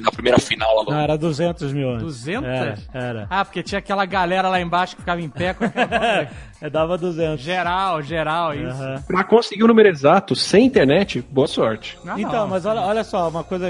na primeira final lá Não, era 200 mil antes. 200? Era, era. Ah, porque tinha aquela galera lá embaixo que ficava em pé com aquela... É, dava 200. geral, geral, isso. Pra conseguir o número exato sem internet, boa sorte. Ah, Então, não. mas olha, olha só, uma coisa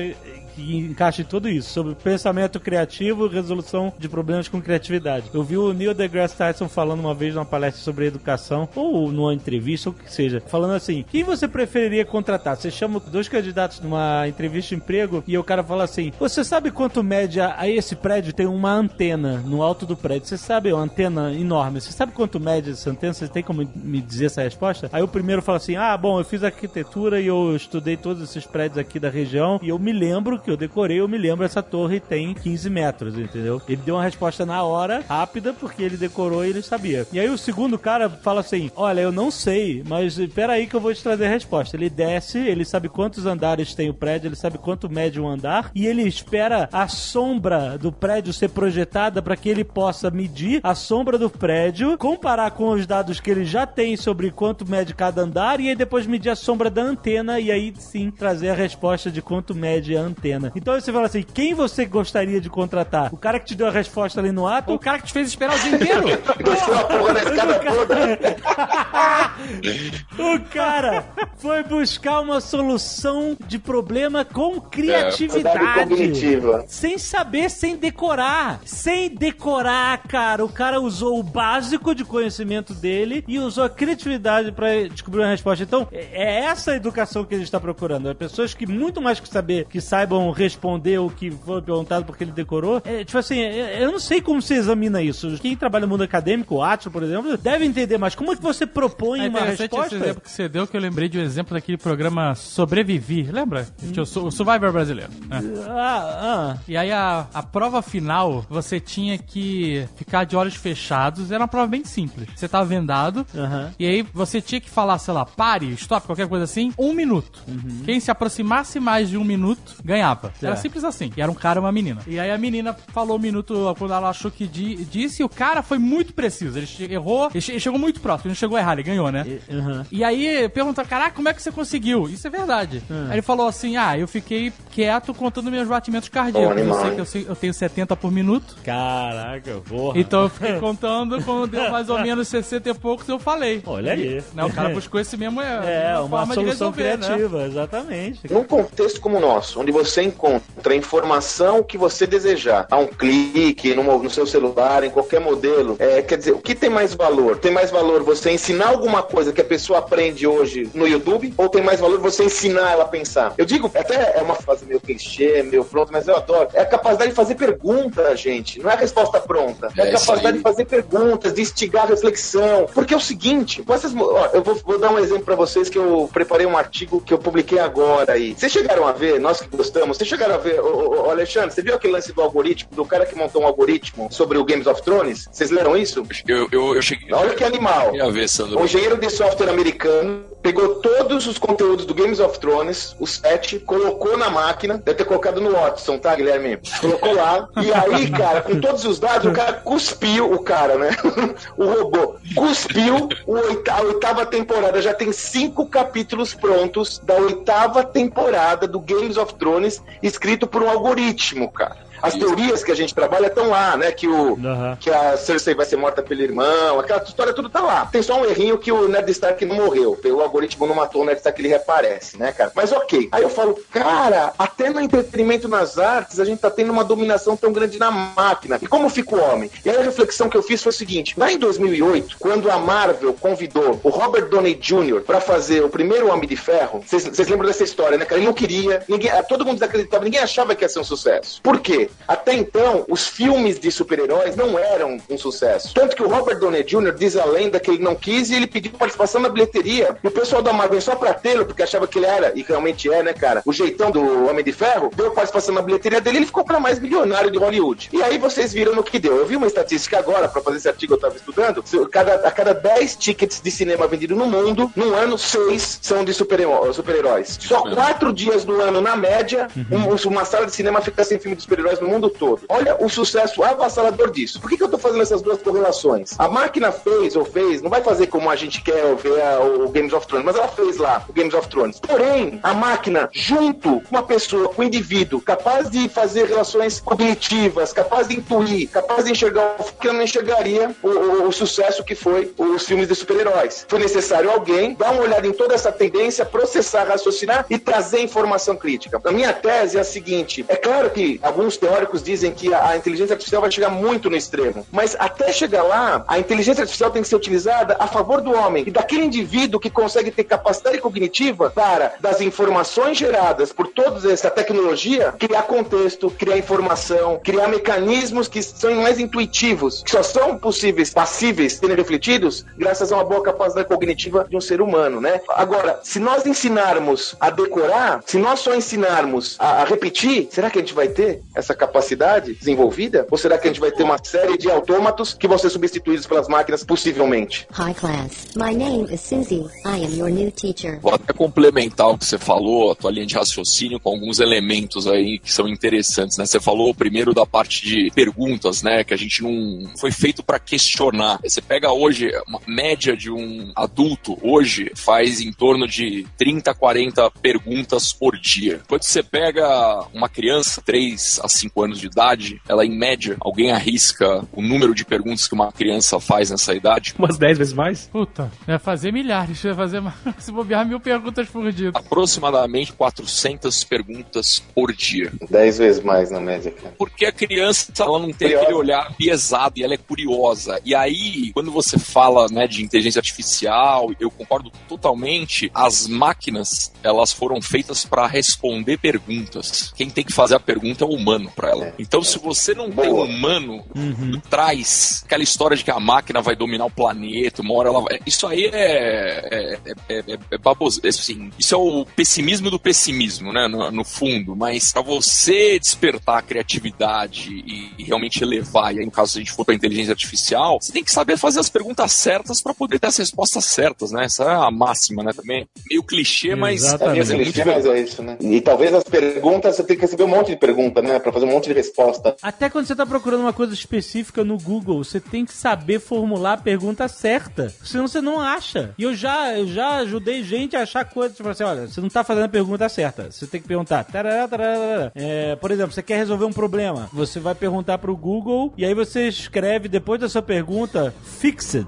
que encaixa em tudo isso, sobre pensamento criativo e resolução de problemas com criatividade. Eu vi o Neil deGrasse Tyson falando uma vez numa palestra sobre educação, ou numa entrevista, ou o que seja, falando assim, quem você preferiria contratar? Você chama dois candidatos numa entrevista de emprego e o cara fala assim, você sabe quanto mede a, esse prédio? Tem uma antena no alto do prédio. Você sabe, uma antena enorme. Você sabe quanto mede essa antena? Você tem como me dizer essa resposta? Aí o primeiro fala assim, ah, bom, eu fiz arquitetura e eu estudei todos esses prédios aqui da região e eu me lembro porque eu decorei, eu me lembro, essa torre tem 15 metros, entendeu? Ele deu uma resposta na hora, rápida, porque ele decorou e ele sabia. E aí o segundo cara fala assim: Olha, eu não sei, mas espera aí que eu vou te trazer a resposta. Ele desce, ele sabe quantos andares tem o prédio, ele sabe quanto mede um andar, e ele espera a sombra do prédio ser projetada para que ele possa medir a sombra do prédio, comparar com os dados que ele já tem sobre quanto mede cada andar, e aí depois medir a sombra da antena, e aí sim trazer a resposta de quanto mede a antena. Então aí você fala assim: quem você gostaria de contratar? O cara que te deu a resposta ali no ato? O cara que te fez esperar o dia inteiro. O cara foi buscar uma solução de problema com criatividade. Atividade cognitiva. Sem saber, sem decorar. Sem decorar, cara. O cara usou o básico de conhecimento dele e usou a criatividade pra descobrir uma resposta. Então, é é essa a educação que a gente tá procurando. É pessoas que, muito mais que saber, que saibam responder o que foi perguntado porque ele decorou. É, tipo assim, é- eu não sei como você examina isso. Quem trabalha no mundo acadêmico, o Atlas, por exemplo, deve entender, mas como é que você propõe É uma resposta? esse exemplo que você deu, que eu lembrei de um exemplo daquele programa Sobrevivi, lembra? Tinha o Su- o Survivor brasileiro. né? Ah, ah. E aí a, a prova final, você tinha que ficar de olhos fechados, era uma prova bem simples. Você tava vendado, Aham. e aí você tinha que falar, sei lá, pare, stop, qualquer coisa assim, um minuto. Quem se aproximasse mais de um minuto, ganhava. Era Certo. simples assim. E era um cara e uma menina. E aí a menina falou um minuto quando ela achou que di- disse, e o cara foi muito preciso. Ele errou, ele, che- ele chegou muito próximo, ele não chegou a errar, ele ganhou, né? Aham. E aí perguntaram, caraca, como é que você conseguiu? Isso é verdade. Aí ele falou assim: ah, eu fiquei quieto contando meus batimentos cardíacos. Eu sei que eu, sei- eu tenho 70 por minuto. Caraca, porra. Então eu fiquei contando, quando deu mais ou menos 60 e poucos, eu falei. Olha aí. Né, o cara buscou esse mesmo é, É, uma forma de solução resolver, né? criativa, exatamente. Num contexto como o nosso, onde você encontra a informação que você desejar, a um clique, no, no seu celular, em qualquer modelo, é, quer dizer, o que tem mais valor? Tem mais valor você ensinar alguma coisa que a pessoa aprende hoje no YouTube, ou tem mais valor você ensinar ela a pensar? Eu digo, até é uma frase meio clichê, meio pronto, mas eu adoro. É a capacidade de fazer pergunta, gente. Não é a resposta pronta. É, É a capacidade de fazer perguntas, de instigar a reflexão. Porque é o seguinte, com essas, mo- ó, eu vou, vou dar um exemplo pra vocês que eu preparei um artigo que eu publiquei agora aí. Vocês chegaram a ver, nós que gostamos, vocês chegaram a ver, ô, Alexandre, você viu aquele lance do algoritmo, do cara que montou um algoritmo sobre o Games of Thrones? Vocês leram isso? Eu, eu, eu cheguei. Olha que animal. Queria ver, Sandro. O engenheiro de software americano pegou todos os conteúdos do Games of Thrones, os sete, colocou na máquina, deve ter colocado no Watson, tá, Guilherme? Colocou lá, e aí, cara, com todos os dados, o cara cuspiu, o cara, né? o robô, cuspiu a oitava temporada, já tem cinco capítulos prontos da oitava temporada do Games of Thrones, escrito por um algoritmo, cara. As Isso. teorias que a gente trabalha estão lá, né? Que o, Aham. que a Cersei vai ser morta pelo irmão, aquela história tudo tá lá. Tem só um errinho que o Ned Stark não morreu. O algoritmo não matou o Ned Stark, ele reaparece, né, cara? Mas ok. Aí eu falo, cara, até no entretenimento nas artes, a gente tá tendo uma dominação tão grande na máquina. E como fica o homem? E aí a reflexão que eu fiz foi o seguinte: lá em 2008, quando a Marvel convidou o Robert Downey Jr. pra fazer o primeiro Homem de Ferro, vocês vocês lembram dessa história, né, cara? Ele não queria, ninguém, todo mundo desacreditava, ninguém achava que ia ser um sucesso. Por quê? Até então, os filmes de super-heróis não eram um sucesso. Tanto que o Robert Downey Jr. diz a lenda que ele não quis e ele pediu participação na bilheteria. E o pessoal da Marvel só pra tê-lo, porque achava que ele era, e realmente é, né, cara? O jeitão do Homem de Ferro, deu participação na bilheteria dele e ele ficou pra mais milionário de Hollywood. E aí vocês viram no que deu. Eu vi uma estatística agora, pra fazer esse artigo eu tava estudando, cada, a cada 10 tickets de cinema vendidos no mundo, num ano, 6 são de super-heró- super-heróis. Só quatro dias do ano, na média, um- uma sala de cinema fica sem filme de super-heróis no mundo todo. Olha o sucesso avassalador disso. Por que, que eu tô fazendo essas duas correlações? A máquina fez ou fez, não vai fazer como a gente quer ou ver a- o Games of Thrones, mas ela fez lá o Games of Thrones. Porém, a máquina, junto com uma pessoa, com um indivíduo, capaz de fazer relações cognitivas, capaz de intuir, capaz de enxergar o que não enxergaria o, o- o sucesso que foi os filmes de super-heróis. Foi necessário alguém dar uma olhada em toda essa tendência, processar, raciocinar e trazer informação crítica. A minha tese é a seguinte: é claro que alguns teóricos dizem que a, inteligência artificial vai chegar muito no extremo. Mas até chegar lá, a inteligência artificial tem que ser utilizada a favor do homem e daquele indivíduo que consegue ter capacidade cognitiva para, das informações geradas por toda essa tecnologia, criar contexto, criar informação, criar mecanismos que são mais intuitivos, que só são possíveis, passíveis, serem refletidos, graças a uma boa capacidade cognitiva de um ser humano, né? Agora, se nós ensinarmos a decorar, se nós só ensinarmos a, a repetir, será que a gente vai ter essa capacidade desenvolvida? Ou será que a gente vai ter uma série de autômatos que vão ser substituídos pelas máquinas, possivelmente? Hi class. My name is Susie. I am your new teacher. Vou até complementar o que você falou, a tua linha de raciocínio, com alguns elementos aí que são interessantes, né? Você falou primeiro da parte de perguntas, né? Que a gente não foi feito para questionar. Você pega hoje, uma média de um adulto hoje faz em torno de 30, 40 perguntas por dia. Quando você pega uma criança, 3 a 5 anos de idade, ela em média, alguém arrisca o número de perguntas que uma criança faz nessa idade? Umas 10 vezes mais? Puta, vai fazer milhares, vai fazer mais- se bobear mil perguntas por dia. Aproximadamente 400 perguntas por dia. Dez vezes mais na média, cara. Porque a criança ela não tem Curiosa. aquele olhar biesado e ela é curiosa. E aí, quando você fala né, de inteligência artificial, eu concordo totalmente. As máquinas elas foram feitas para responder perguntas. Quem tem que fazer a pergunta é o humano para ela. Então, se você não tem um Boa. humano por trás, aquela história de que a máquina vai dominar o planeta, uma hora ela vai. Isso aí é. é, é, é, é baboso. É, Assim, isso é o pessimismo do pessimismo, né? No, no fundo. Mas para você despertar a criatividade e, e realmente elevar, e aí no caso, se a gente for pra inteligência artificial, você tem que saber fazer as perguntas certas para poder ter as respostas certas, né? Essa é a máxima, né? Também. Meio clichê, mas. Exatamente. É mas é muito clichê, mas é isso, né? E talvez as perguntas, você tem que receber um monte de pergunta, né? Pra fazer um monte de resposta. Até quando você tá procurando uma coisa específica no Google, você tem que saber formular a pergunta certa. Senão você não acha. E eu já, eu já ajudei gente a achar coisas. Tipo assim, olha, você não tá fazendo a pergunta certa. Você tem que perguntar. tarará, tarará. É, por exemplo, você quer resolver um problema. Você vai perguntar pro Google e aí você escreve depois da sua pergunta fixed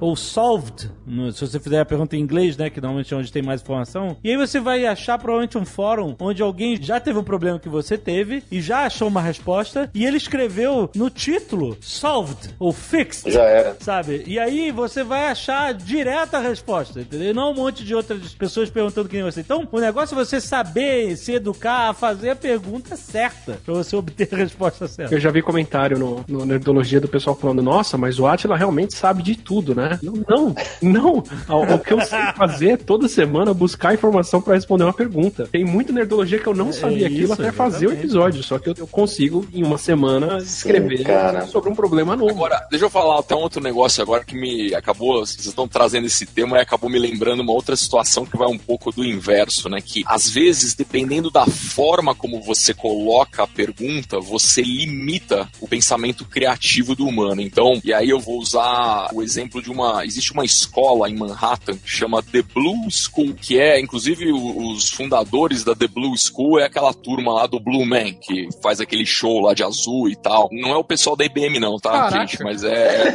ou solved, no- se você fizer a pergunta em inglês, né, que normalmente é onde tem mais informação, e aí você vai achar provavelmente um fórum onde alguém já teve um problema que você teve e já achou uma resposta e ele escreveu no título solved ou fixed. Já era. Sabe? E aí você vai achar direta a resposta, entendeu? Não um monte de outras pessoas perguntando que nem você. Então, o negócio é você saber se educar a fazer a pergunta certa pra você obter a resposta certa. Eu já vi comentário no, no Nerdologia do pessoal falando, nossa, mas o Atila realmente sabe de tudo, né? Eu, não, não. O, o que eu sei fazer é toda semana buscar informação pra responder uma pergunta. Tem muita Nerdologia que eu não sabia aquilo isso, até fazer o episódio, só que eu, eu consigo, em uma semana, escrever cara. sobre um problema novo. Agora, deixa eu falar até um outro negócio agora que me acabou, vocês estão trazendo esse tema e acabou me lembrando uma outra situação que vai um pouco do inverso, né? Que às vezes, dependendo da forma como você coloca a pergunta, você limita o pensamento criativo do humano. Então, e aí eu vou usar o exemplo de uma. Existe uma escola em Manhattan que chama The Blue School, que é, inclusive, o- os fundadores da The Blue School é aquela turma lá do Blue Man, que faz aquele show lá de azul e tal. Não é o pessoal da IBM, não, tá, Caraca. gente? Mas é.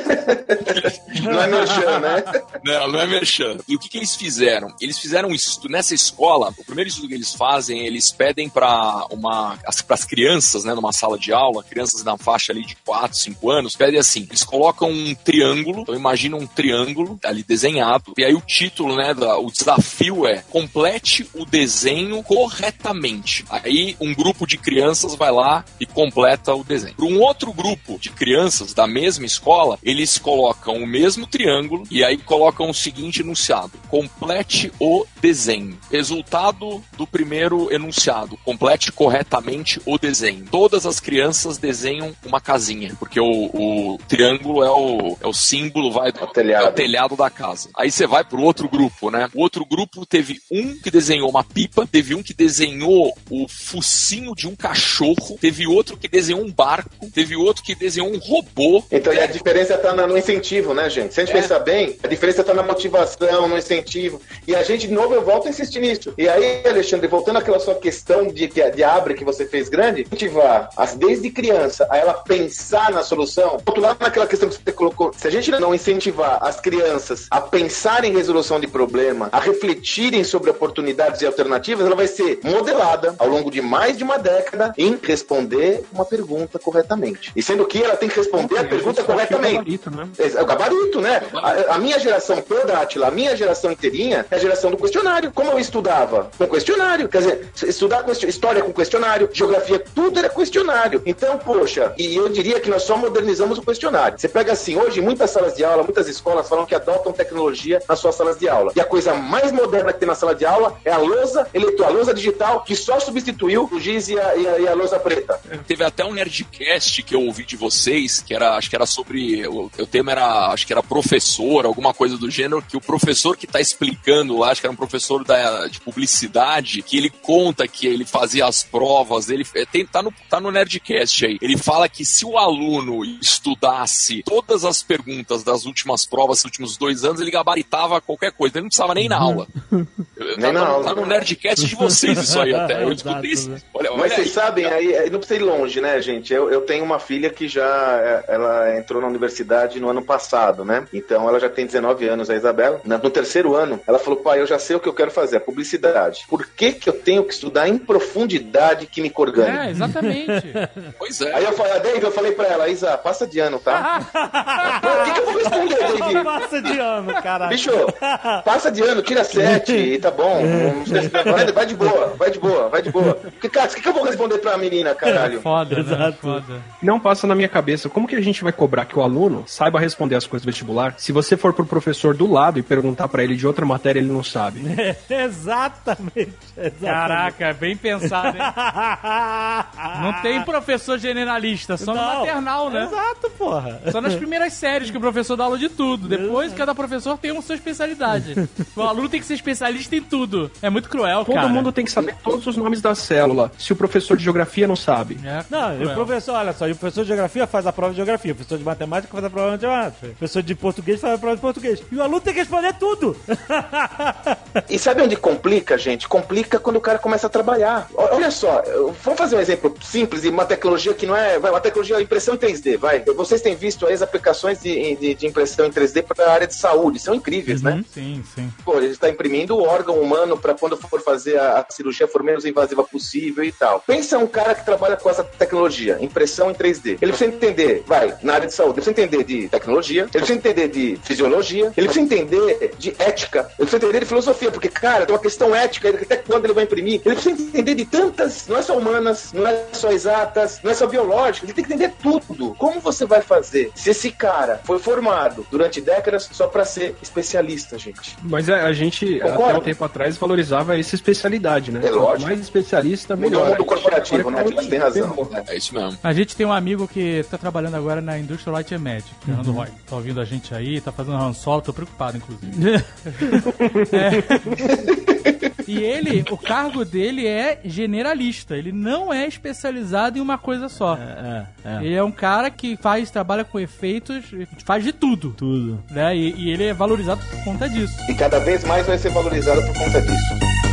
Não é merchan, né? Não, não é merchan. E o que, que eles fizeram? Eles fizeram um estudo nessa escola. O primeiro estudo que eles fazem, eles pedem para uma as, pras crianças, né, numa sala de aula, crianças na faixa ali de 4, 5 anos, pedem assim, eles colocam um triângulo, então imagina um triângulo ali desenhado, e aí o título, né, da, o desafio é complete o desenho corretamente. Aí um grupo de crianças vai lá e completa o desenho. Para um outro grupo de crianças da mesma escola, eles colocam o mesmo triângulo e aí colocam o seguinte enunciado: complete o desenho. Resultado do primeiro enunciado: complete corretamente o desenho. Todas as crianças desenham uma casinha, porque o, o triângulo é o, é o símbolo, vai o telhado. é o telhado da casa. Aí você vai pro outro grupo, né? O outro grupo teve um que desenhou uma pipa, teve um que desenhou o focinho de um cachorro, teve outro que desenhou um barco, teve outro que desenhou um robô. Então, e a diferença tá no incentivo, né, gente? Se a gente É. pensar bem, a diferença tá na motivação, no incentivo. E a gente, de novo, eu volto a insistir nisso. E aí, Alexandre, voltando àquela sua questão de, de, de abre que você fez grande, incentivar as, desde criança a ela pensar na solução, volto lá naquela questão que você colocou. Se a gente não incentivar as crianças a pensarem em resolução de problema, a refletirem sobre oportunidades e alternativas, ela vai ser modelada ao longo de mais de uma década em responder uma pergunta corretamente. E sendo que ela tem que responder a pergunta corretamente. Gabarito, né? É o gabarito, né? A, a minha geração toda, Atila, a minha geração inteirinha é a geração do questionário. Como eu estudava? Com questionário. Quer dizer, estudar história com questionário, geografia, tudo era questionário. Então, poxa, e eu diria que nós só modernizamos o questionário. Você pega assim, hoje, muitas salas de aula, muitas escolas falam que adotam tecnologia nas suas salas de aula. E a coisa mais moderna que tem na sala de aula é a lousa eletrônica, a lousa digital, que só substituiu o giz e a, e a, e a lousa preta. Teve até um Nerdcast que eu ouvi de vocês, que era, acho que era sobre. O, o tema era, acho que era professor, alguma coisa do gênero, que o professor que tá explicando lá, acho que era um professor da, de publicidade, que ele conta que ele fazia as provas, ele é, tem, tá, no, tá no Nerdcast aí. Ele fala que se o aluno estudasse todas as perguntas das últimas provas, dos últimos dois anos, ele gabaritava qualquer coisa, ele não precisava nem ir na aula. Eu- Nem tá, na aula. tá no Nerdcast de vocês isso aí até. Eu discuti Exato, isso. né? Olha, Mas olha vocês aí. sabem, aí, aí não precisa ir longe, né, gente? Eu, eu tenho uma filha que já é, ela entrou na universidade no ano passado, né? Então ela já tem 19 anos, a Isabela. No terceiro ano, ela falou: pai, eu já sei o que eu quero fazer, a publicidade. Por que, que eu tenho que estudar em profundidade química orgânica? É, exatamente. Pois é. Aí eu falei, a Dave, eu falei pra ela, Isa, passa de ano, tá? O que, que eu vou responder, Dave? Passa de ano, caralho. Bicho, passa de ano, tira sete e tá bom. Vai, vai de boa, vai de boa, vai de boa. Que, cara, o que, que eu vou responder pra menina, caralho? Foda, né? Exato. Foda. Não passa na minha cabeça como que a gente vai cobrar que o aluno saiba responder as coisas do vestibular se você for pro professor do lado e perguntar pra ele de outra matéria ele não sabe. exatamente. exatamente. Caraca, bem pensado, hein? Não tem professor generalista, só no Não. maternal, né? Exato, porra. Só nas primeiras séries que o professor dá aula de tudo. Depois, cada professor tem uma sua especialidade. O aluno tem que ser especialista em tudo. É muito cruel, Todo cara. mundo tem que saber todos os nomes da célula. Se o professor de geografia não sabe. É Não, e o cruel. professor, olha só, o professor de geografia faz a prova de geografia, o professor de matemática faz a prova de matemática, o professor de português faz a prova de português. E o aluno tem que responder tudo. E sabe onde complica, gente? Complica quando o cara começa a trabalhar. Olha só, vamos fazer um exemplo simples e uma tecnologia que não é. Vai, uma tecnologia impressão em 3D, vai. Vocês têm visto aí as aplicações de, de- de impressão em 3D para a área de saúde, são incríveis, né? Sim, sim. Pô, ele está imprimindo o órgão humano para quando for fazer a, a cirurgia for menos invasiva possível e tal. Pensa um cara que trabalha com essa tecnologia, impressão em 3D. Ele precisa entender, vai, na área de saúde, ele precisa entender de tecnologia, ele precisa entender de fisiologia, ele precisa entender de ética, ele precisa entender de filosofia, porque, cara, tem uma questão ética, até quando ele vai imprimir. Ele precisa entender de tantas, não é só humanas, não é só exatas, não é só biológicas, ele tem que entender tudo. Como você vai fazer se esse cara foi formado durante décadas só para ser especialista, gente? Mas a, a gente, Concordo. até um tempo atrás, valorizava essa especialidade, né? É lógico. Mais especialista, Mudou melhor. o mundo corporativo, né? Você tem razão. É isso mesmo. A gente tem um amigo que tá trabalhando agora na Industrial Light and Magic, Fernando Roy. Tá ouvindo a gente aí, tá fazendo Han Solo, tô preocupado, inclusive. É. E ele, o cargo dele é generalista, ele não é especializado em uma coisa só. É, é. Ele é um cara que faz, trabalha com efeitos, faz de tudo. Tudo. Né? E, e ele é valorizado por conta disso. E cada vez mais vai ser valorizado por conta disso.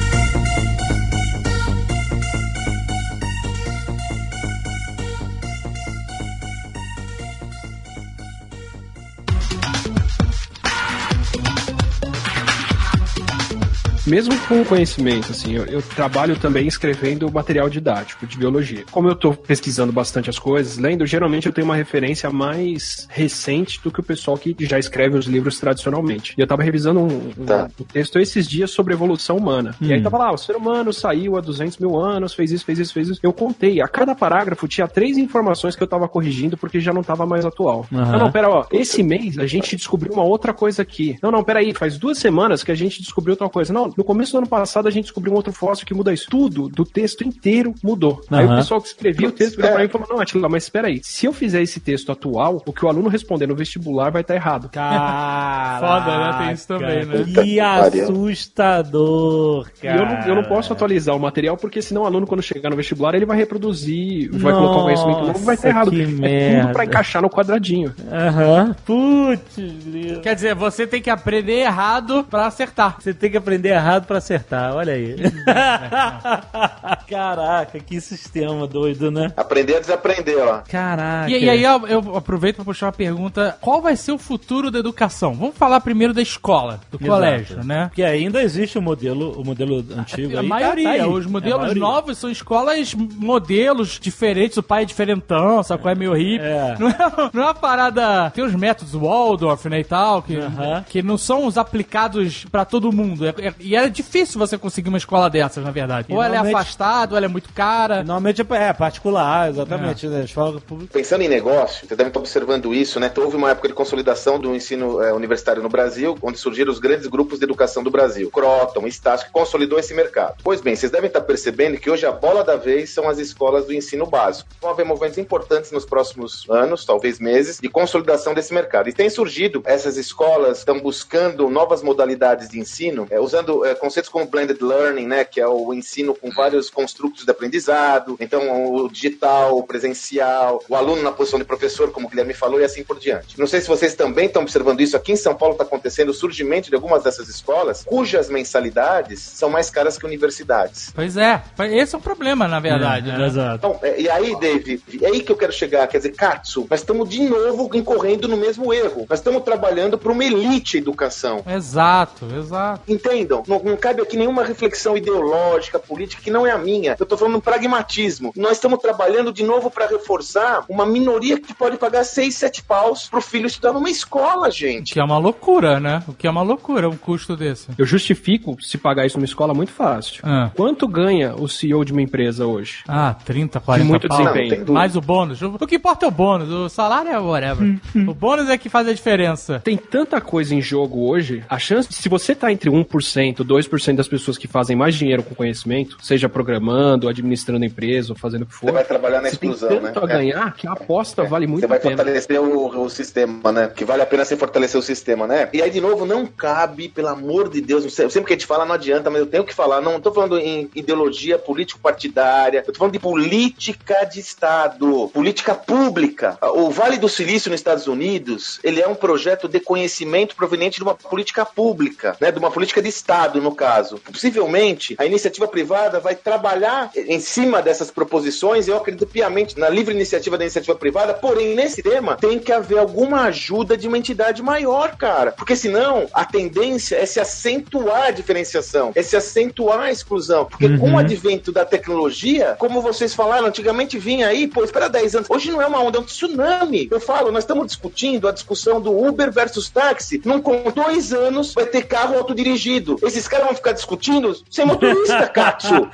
Mesmo com o conhecimento, assim, eu, eu trabalho também escrevendo material didático de biologia. Como eu tô pesquisando bastante as coisas, lendo, geralmente eu tenho uma referência mais recente do que o pessoal que já escreve os livros tradicionalmente. E eu tava revisando um, um- Tá. um texto esses dias sobre evolução humana. E aí tava lá, o ser humano saiu há 200 mil anos, fez isso, fez isso, fez isso. Eu contei, a cada parágrafo tinha três informações que eu tava corrigindo porque já não tava mais atual. Aham. Não, não, pera, ó, esse mês a gente descobriu uma outra coisa aqui. Não, não, pera aí, faz duas semanas que a gente descobriu tal coisa. Não, no começo do ano passado a gente descobriu um outro fóssil que muda isso. Tudo do texto inteiro mudou. Aí Aham. o pessoal que escrevia o texto virou pra mim e falou: Não, Atila, mas espera aí. Se eu fizer esse texto atual, o que o aluno responder no vestibular vai estar errado. Caraca, Foda, né? Tem isso também, né? Que assustador, E eu cara. não, eu não posso atualizar o material, porque senão o aluno, quando chegar no vestibular, ele vai reproduzir, vai colocar um conhecimento novo, vai estar Nossa, errado. que é merda. tudo pra encaixar no quadradinho. Aham. Putz, grilo. Quer dizer, você tem que aprender errado pra acertar. Você tem que aprender errado pra acertar, olha aí. Caraca, que sistema doido, né? Aprender a desaprender, ó. Caraca. E, e aí eu, eu aproveito pra puxar uma pergunta: qual vai ser o futuro da educação? Vamos falar primeiro da escola, do Exato. colégio, né? Porque ainda existe o modelo, o modelo antigo. A aí, tá- maioria, tá aí. os É modelos maioria. novos são escolas modelos diferentes, o pai é diferentão, sabe qual é meio hippie. É. Não, é, não é uma parada. Tem os métodos Waldorf, né, e tal, que, Aham. que não são os aplicados pra todo mundo. É- é- e é difícil você conseguir uma escola dessas, na verdade. E ou ela é afastada, ou ela é muito cara. Normalmente é é particular, exatamente. Né? Escola pública. Pensando em negócio, vocês devem estar observando isso, né? Houve uma época de consolidação do ensino eh, universitário no Brasil, onde surgiram os grandes grupos de educação do Brasil. Croton, Estácio, que consolidou esse mercado. Pois bem, vocês devem estar percebendo que hoje a bola da vez são as escolas do ensino básico. Vão haver movimentos importantes nos próximos anos, talvez meses, de consolidação desse mercado. E tem surgido, essas escolas estão buscando novas modalidades de ensino, eh, usando eh, conceitos como blended learning, né? Que é o ensino com vários construtos de aprendizado. Então, o digital, o presencial, o aluno na posição de professor, como o Guilherme falou, e assim por diante. Não sei se vocês também estão observando isso. Aqui em São Paulo está acontecendo o surgimento de algumas dessas escolas, cujas mensalidades são mais caras que universidades. Pois é, esse é o problema, na verdade. né? Exato. Então, é, e aí, Dave, é aí que eu quero chegar. Quer dizer, Katsu, nós estamos de novo incorrendo no mesmo erro. Nós estamos trabalhando para uma elite educação. Exato, exato. Entendam, não, não cabe aqui nenhuma reflexão ideológica, política, que não é a minha. Eu tô falando um pragmatismo. Nós estamos trabalhando de novo para reforçar uma minoria que pode pagar 6, 7 paus pro filho estudar numa escola, O gente. que é uma loucura, né? O que é uma loucura, um custo desse. Eu justifico se pagar isso numa escola muito fácil. Ah. Quanto ganha o CEO de uma empresa hoje? Ah, 30, 40 muito pau. desempenho. Não. Mais o bônus. O que importa é o bônus. O salário é whatever. o bônus é que faz a diferença. Tem tanta coisa em jogo hoje, a chance, se você tá entre 1%, 2% das pessoas que fazem mais dinheiro com conhecimento, seja programando, administrando empresa ou fazendo o que for, Você vai trabalhar na você tem exclusão, tanto né? a ganhar que a aposta vale muito Você vai a pena. fortalecer o, o sistema, né? Que vale a pena você fortalecer o sistema, né? E aí, de novo, não cabe, pelo amor de Deus, sei- sempre que a gente fala não adianta, mas eu tenho que falar. Não tô falando em ideologia político-partidária, eu tô falando de política de Estado, política pública. O Vale do Silício nos Estados Unidos, ele é um projeto de conhecimento proveniente de uma política pública, né? De uma política de Estado, no caso. Possivelmente, a iniciativa privada vai trabalhar em cima dessas proposições, eu acredito piamente na livre iniciativa da iniciativa privada, porém, nesse tema, tem que haver alguma ajuda de uma entidade maior, cara. Porque senão, a tendência é se acentuar a diferenciação, é se acentuar a exclusão. Porque com o advento da tecnologia, como vocês falaram, antigamente vinha aí, pô, espera 10 anos. Hoje não é uma onda, é um tsunami. Eu falo, nós estamos discutindo a discussão do Uber versus táxi. Não com dois anos vai ter carro autodirigido. Esses caras vão ficar discutindo sem motorista, Katsu.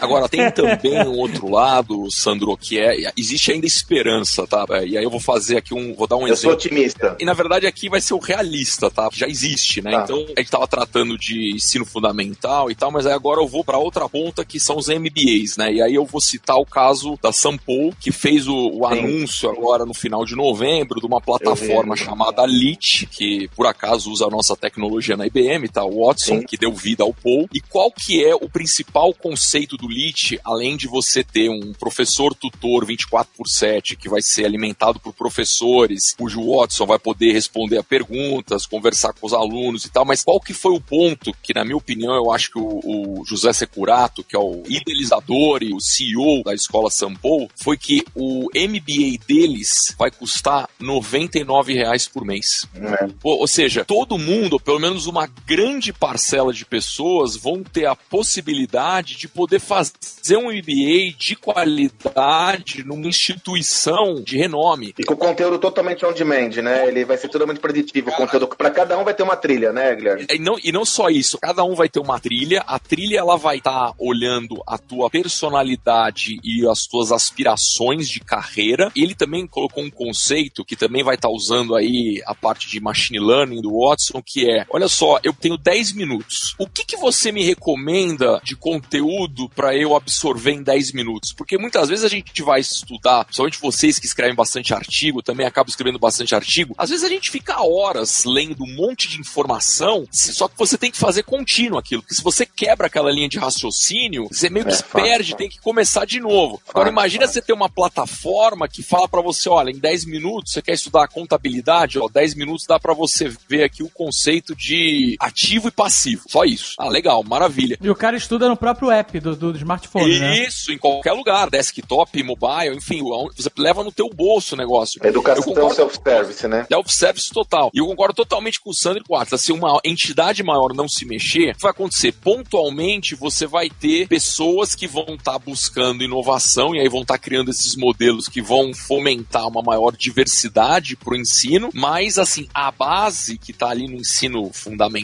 Agora, tem também um outro lado, Sandro, que é. Existe ainda esperança, tá? É, E aí eu vou fazer aqui um. Vou dar um Eu sou exemplo. otimista. E na verdade aqui vai ser o realista, tá? Já existe, né? Tá. Então a gente tava tratando de ensino fundamental e tal, mas aí agora eu vou pra outra ponta que são os MBAs, né? E aí eu vou citar o caso da Sampo, que fez o, o anúncio agora no final de novembro de uma plataforma vi. chamada Lit, que por acaso usa a nossa tecnologia na IBM, tá? O Watson, Sim. que deu vida ao Paul. E qual que é o principal conceito do Lit, além de você ter um professor tutor 24 por 7, que vai ser alimentado por professores, cujo Watson vai poder responder a perguntas, conversar com os alunos e tal, mas qual que foi o ponto que, na minha opinião, eu acho que o, o José Securato, que é o idealizador e o CEO da escola Sampo, foi que o MBA deles vai custar 99 reais por mês. É. Pô, Ou seja, todo mundo, ou pelo menos uma grande parcela de pessoas, vão ter a possibilidade de poder fazer um MBA de qualidade numa instituição de renome. E com o conteúdo totalmente on demand, né? Ele vai ser totalmente preditivo. O conteúdo para cada um vai ter uma trilha, né, Guilherme? E não, e não só isso, cada um vai ter uma trilha, a trilha ela vai estar olhando a tua personalidade e as tuas aspirações de carreira. Ele também colocou um conceito que também vai estar usando aí a parte de machine learning do Watson, que é, olha só, eu tenho 10 minutos. O que, que você me recomenda de conteúdo para eu absorver em 10 minutos? Porque muitas vezes a gente vai estudar, principalmente vocês que escrevem bastante artigo, também acabam escrevendo bastante artigo, às vezes a gente fica horas lendo um monte de informação, só que você tem que fazer contínuo aquilo, porque se você quebra aquela linha de raciocínio, você meio que É, perde, tem que começar de novo. Agora imagina você ter uma plataforma que fala para você, olha, em 10 minutos você quer estudar contabilidade, ó, 10 minutos dá para você ver aqui o conceito de ativo e passivo. Só isso. Ah, legal, maravilha. E o cara estuda no próprio app do, do smartphone, né? Isso, em qualquer lugar, desktop, mobile, enfim, você leva no teu bolso o negócio. Eu Educação concordo- self-service, né? Self-service total. E eu concordo totalmente com o Sandro e Atlas. Se uma entidade maior não se mexer, o que vai acontecer? Pontualmente, você vai ter pessoas que vão estar buscando inovação e aí vão estar criando esses modelos que vão fomentar uma maior diversidade para o ensino, mas assim, a base que está ali no ensino fundamental,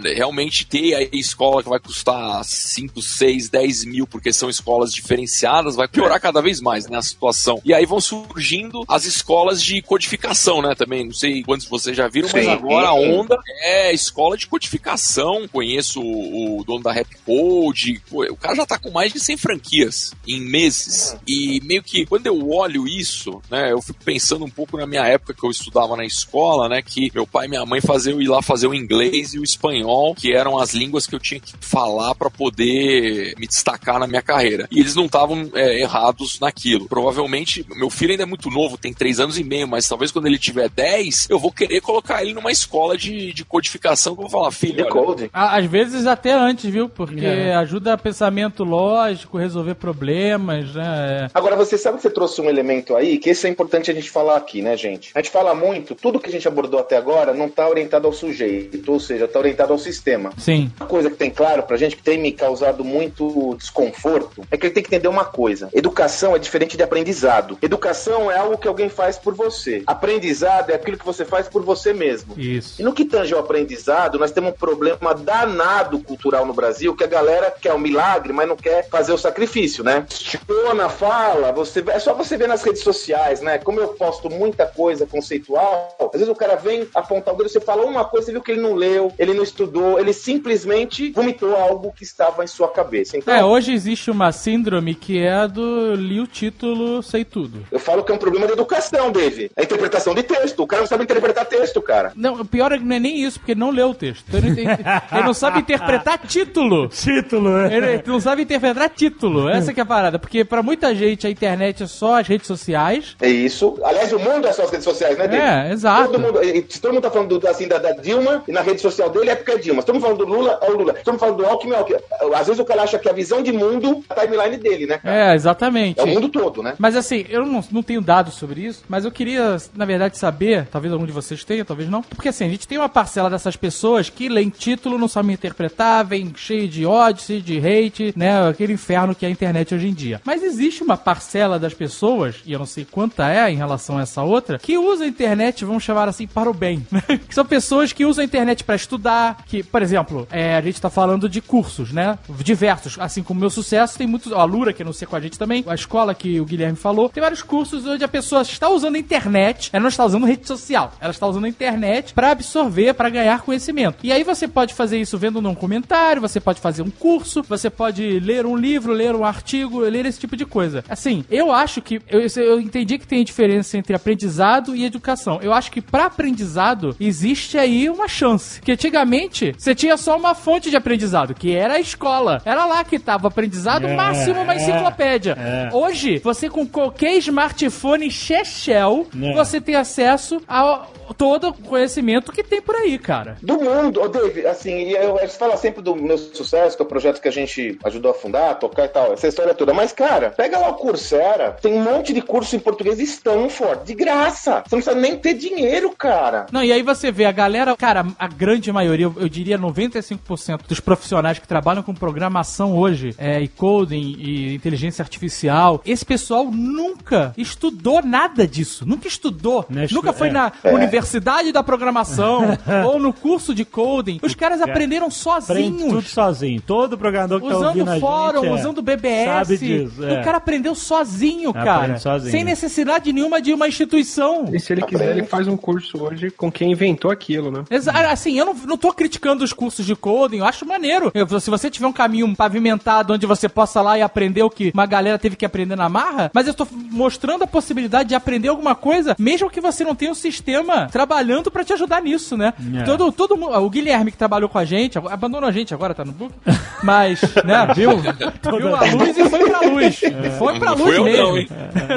realmente ter a escola que vai custar 5, 6, 10 mil, porque são escolas diferenciadas, vai piorar cada vez mais né, a situação. E aí vão surgindo as escolas de codificação, né? Também, não sei quantos vocês já viram, mas Sim. agora a onda é escola de codificação. Conheço o, o dono da Rap Code, o cara já tá com mais de 100 franquias em meses. E meio que quando eu olho isso, né, eu fico pensando um pouco na minha época que eu estudava na escola, né, que meu pai e minha mãe faziam ir lá fazer o inglês e o espanhol, que eram as línguas que eu tinha que falar para poder me destacar na minha carreira. E eles não estavam é, errados naquilo. Provavelmente, meu filho ainda é muito novo, tem 3 anos e meio, mas talvez quando ele tiver 10, eu vou querer colocar ele numa escola de, de codificação que eu vou falar, filho, De olha, Às vezes até antes, viu? Porque É. ajuda pensamento lógico, resolver problemas, né? É. Agora, você sabe que você trouxe um elemento aí, que esse é importante a gente falar aqui, né, gente? A gente fala muito, tudo que a gente abordou até agora não tá orientado ao sujeito, ou seja, tá orientado ao sistema. Sim. Uma coisa que tem claro pra gente, que tem me causado muito desconforto, é que ele tem que entender uma coisa. Educação é diferente de aprendizado. Educação é algo que alguém faz por você. Aprendizado é aquilo que você faz por você mesmo. Isso. E no que tange ao aprendizado, nós temos um problema danado cultural no Brasil, que a galera quer o milagre, mas não quer fazer o sacrifício, né? Questiona, fala, você, é só você ver nas redes sociais, né? Como eu posto muita coisa conceitual, às vezes o cara vem apontar o dedo, você fala uma coisa, você viu que ele não leu, ele não estudou, ele simplesmente vomitou algo que estava em sua cabeça. Então, É, hoje existe uma síndrome que é a do li o título, sei tudo. eu falo que é um problema de educação, Dave. É interpretação de texto. O cara não sabe interpretar texto, cara. Não, o pior é que não é nem isso, porque ele não leu o texto. Então ele, ele- ele não sabe interpretar título. Título, é. Ele não sabe interpretar título. Essa que é a parada. Porque pra muita gente a internet é só as redes sociais. É isso. Aliás, o mundo é só as redes sociais, né, Dave? É, exato. Todo mundo, se todo mundo tá falando do- assim, da, da Dilma, e na rede social dele é porque é Dilma. Mundo falando do Lula, é o Lula. Mundo falando do Alckmin, é o Alckmin. Às vezes o cara acha que a visão de mundo é a timeline dele, né, cara? É, exatamente. É o mundo todo, né? Mas assim, eu não, não tenho dados sobre isso, mas eu queria, na verdade, saber, talvez algum de vocês tenha, talvez não, porque assim, a gente tem uma parcela dessas pessoas que leem título, não sabem interpretar, vem cheio de ódio, de hate, né, aquele inferno que é a internet hoje em dia. Mas existe uma parcela das pessoas, e eu não sei quanta é em relação a essa outra, que usa a internet, vamos chamar assim, para o bem. né? que são pessoas que usam a internet para estudar, que, por exemplo, é, a gente tá falando de cursos, né, diversos, assim como o meu sucesso, tem muitos, a Lura, que anuncia com a gente também, a escola que o Guilherme falou, tem vários cursos onde a pessoa está usando a internet, ela não está usando rede social, ela está usando a internet para absorver, para ganhar conhecimento. E aí você pode fazer isso vendo num comentário, você pode fazer um curso, você pode ler um livro, ler um artigo, ler esse tipo de coisa. Assim, eu acho que eu, eu entendi que tem diferença entre aprendizado e educação. Eu acho que para aprendizado existe aí uma chance. Que antigamente você tinha só uma fonte de aprendizado, que era a escola. Era lá que tava o aprendizado, É, máximo uma é, enciclopédia. é. Hoje, você com qualquer smartphone Shell, É. você tem acesso a todo o conhecimento que tem por aí, cara. Do mundo, ô Dave, assim, e eu, você fala sempre do meu sucesso, que é o projeto que a gente ajudou a fundar, tocar e tal, essa história toda. Mas, cara, pega lá o Coursera, tem um monte de curso em português Stanford, de graça. Você não precisa nem ter dinheiro, cara. Não, e aí você vê a galera, cara, a grande maioria, eu- eu diria 95% dos profissionais que trabalham com programação hoje, é, e coding e inteligência artificial, esse pessoal nunca estudou nada disso. Nunca estudou. Nunca foi é. na universidade da programação ou no curso de coding. Os caras aprenderam Aprende tudo sozinhos. sozinho. Todo programador que tá Usando ouvindo a fórum, gente, é, usando BBS. Sabe disso, é. O cara aprendeu sozinho, Aprende cara. sozinho. Sem necessidade nenhuma de uma instituição. E se ele quiser, ele faz um curso hoje com quem inventou aquilo, né? Exa assim, eu não, não tô criticando os cursos de coding, eu acho maneiro. Eu- se você tiver um caminho pavimentado onde você possa lá e aprender o que uma galera teve que aprender na marra, mas eu tô mostrando a possibilidade de aprender alguma coisa, mesmo que você não tenha um sistema trabalhando pra te ajudar nisso, né? É. Todo, todo mundo, o Guilherme que trabalhou com a gente, abandonou a gente agora, tá no book, mas, né, viu? viu a luz e foi pra luz. Foi pra Não luz eu mesmo. não, hein?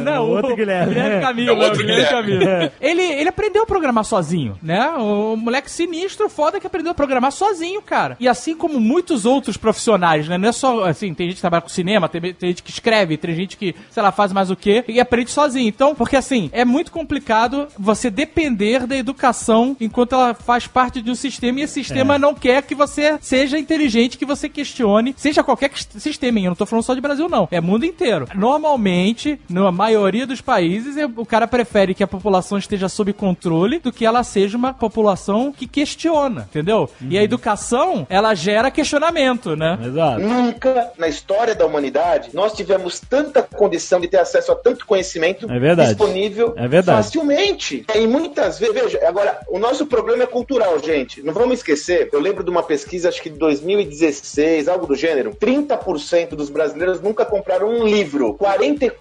não, o outro Guilherme. Guilherme Camilo, É o outro Guilherme Guilherme. Camilo. Ele, ele aprendeu a programar sozinho, né? O moleque sinistro, foda que aprendeu a programar sozinho, cara. E assim como muitos outros profissionais, né? Não é só, assim, tem gente que trabalha com cinema, tem, tem gente que escreve, tem gente que, sei lá, faz mais o quê, e aprende sozinho. Então, porque assim, é muito complicado você depender da educação enquanto ela faz parte de um sistema e esse sistema É. não quer que você seja inteligente, que você questione, seja qualquer sistema, hein? eu não tô falando só de Brasil, não. É mundo inteiro. Normalmente, na maioria dos países, é- o cara prefere que a população esteja sob controle do que ela seja uma população que questiona, entendeu? E a educação, ela gera questionamento, né? Exato. Nunca na história da humanidade nós tivemos tanta condição de ter acesso a tanto conhecimento É verdade. disponível É verdade. facilmente. E muitas vezes, veja, agora, o nosso problema é cultural, gente. Não vamos esquecer, eu lembro de uma pesquisa, acho que de 2016, algo do gênero, 30% dos brasileiros nunca compraram um livro.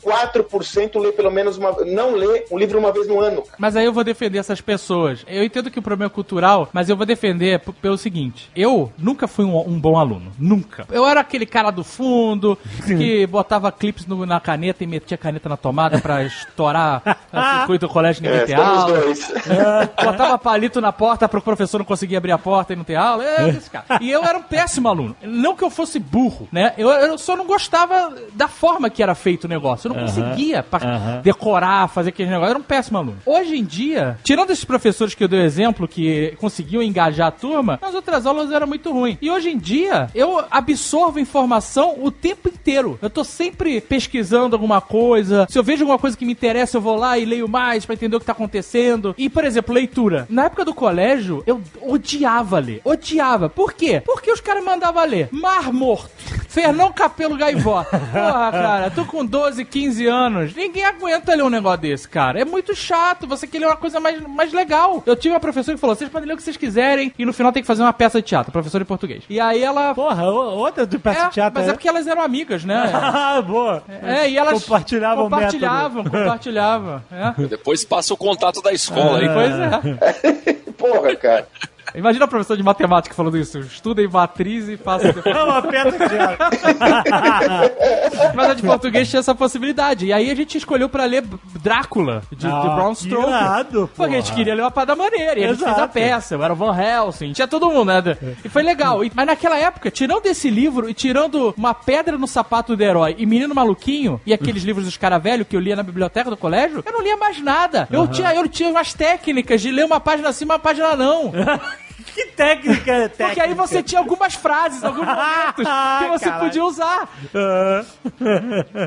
44% lê pelo menos uma. não lê um livro uma vez no ano. Mas aí eu vou defender essas pessoas. Eu entendo que o problema é cultural, mas eu vou defender p- pelo seguinte: eu nunca fui um, um bom aluno. Nunca. Eu era aquele cara do fundo que botava clipes no- na caneta e metia a caneta na tomada pra estourar o circuito do colégio e ninguém É, ter aula. dois. Botava palito na porta pro professor não conseguir abrir a porta e não ter aula. É, esse cara. E eu era um péssimo aluno. Não que eu fosse burro, né? Eu, eu só não gostava da forma que era feito o negócio. Eu não conseguia pa- aham. decorar, fazer aquele negócio. Eu era um péssimo aluno. Hoje em dia, tirando esses professores que eu dei o exemplo, que conseguiam engajar a turma, as outras aulas eram muito ruins. E hoje em dia, eu absorvo informação o tempo inteiro. Eu tô sempre pesquisando alguma coisa. Se eu vejo alguma coisa que me interessa, eu vou lá e leio mais pra entender o que tá acontecendo. E, por exemplo, leitura. Na época do colégio, eu odiava ler. Odiava. Por quê? Porque os caras mandavam ler Mar Morto, Fernão Capelo Gaivota. Porra, cara, tô com 12, 15 anos. Ninguém aguenta ler um negócio desse, cara. É muito chato. Você quer ler uma coisa mais, mais legal. Eu tive uma professora que falou: vocês podem ler o que vocês quiserem e no final tem que fazer uma peça de teatro. Professora de português. E aí ela. Porra, o- outra do peça É, de teatro. mas é porque elas eram amigas, né? Ah, boa. É, e elas Compartilhavam compartilhavam, compartilhavam. É. Depois passa o contato da escola aí. Pois é. Porra, cara. Imagina a professora de matemática falando isso. Estuda em matriz e faça. É uma peça de. Mas a de português tinha essa possibilidade. E aí a gente escolheu pra ler Drácula, de, de Ah, Brown Stoker. irado, Porque a gente queria ler uma parada maneira. E a gente fez a peça. Eu era o Van Helsing. Tinha todo mundo, né? E foi legal. E- mas naquela época, tirando esse livro e tirando Uma Pedra no Sapato do Herói e Menino Maluquinho e aqueles livros dos cara velho que eu lia na biblioteca do colégio, eu não lia mais nada. Eu, tinha, eu tinha umas técnicas de ler uma página assim, uma página não. que técnica é técnica? Porque aí você tinha algumas frases, alguns momentos que você Caralho. podia usar.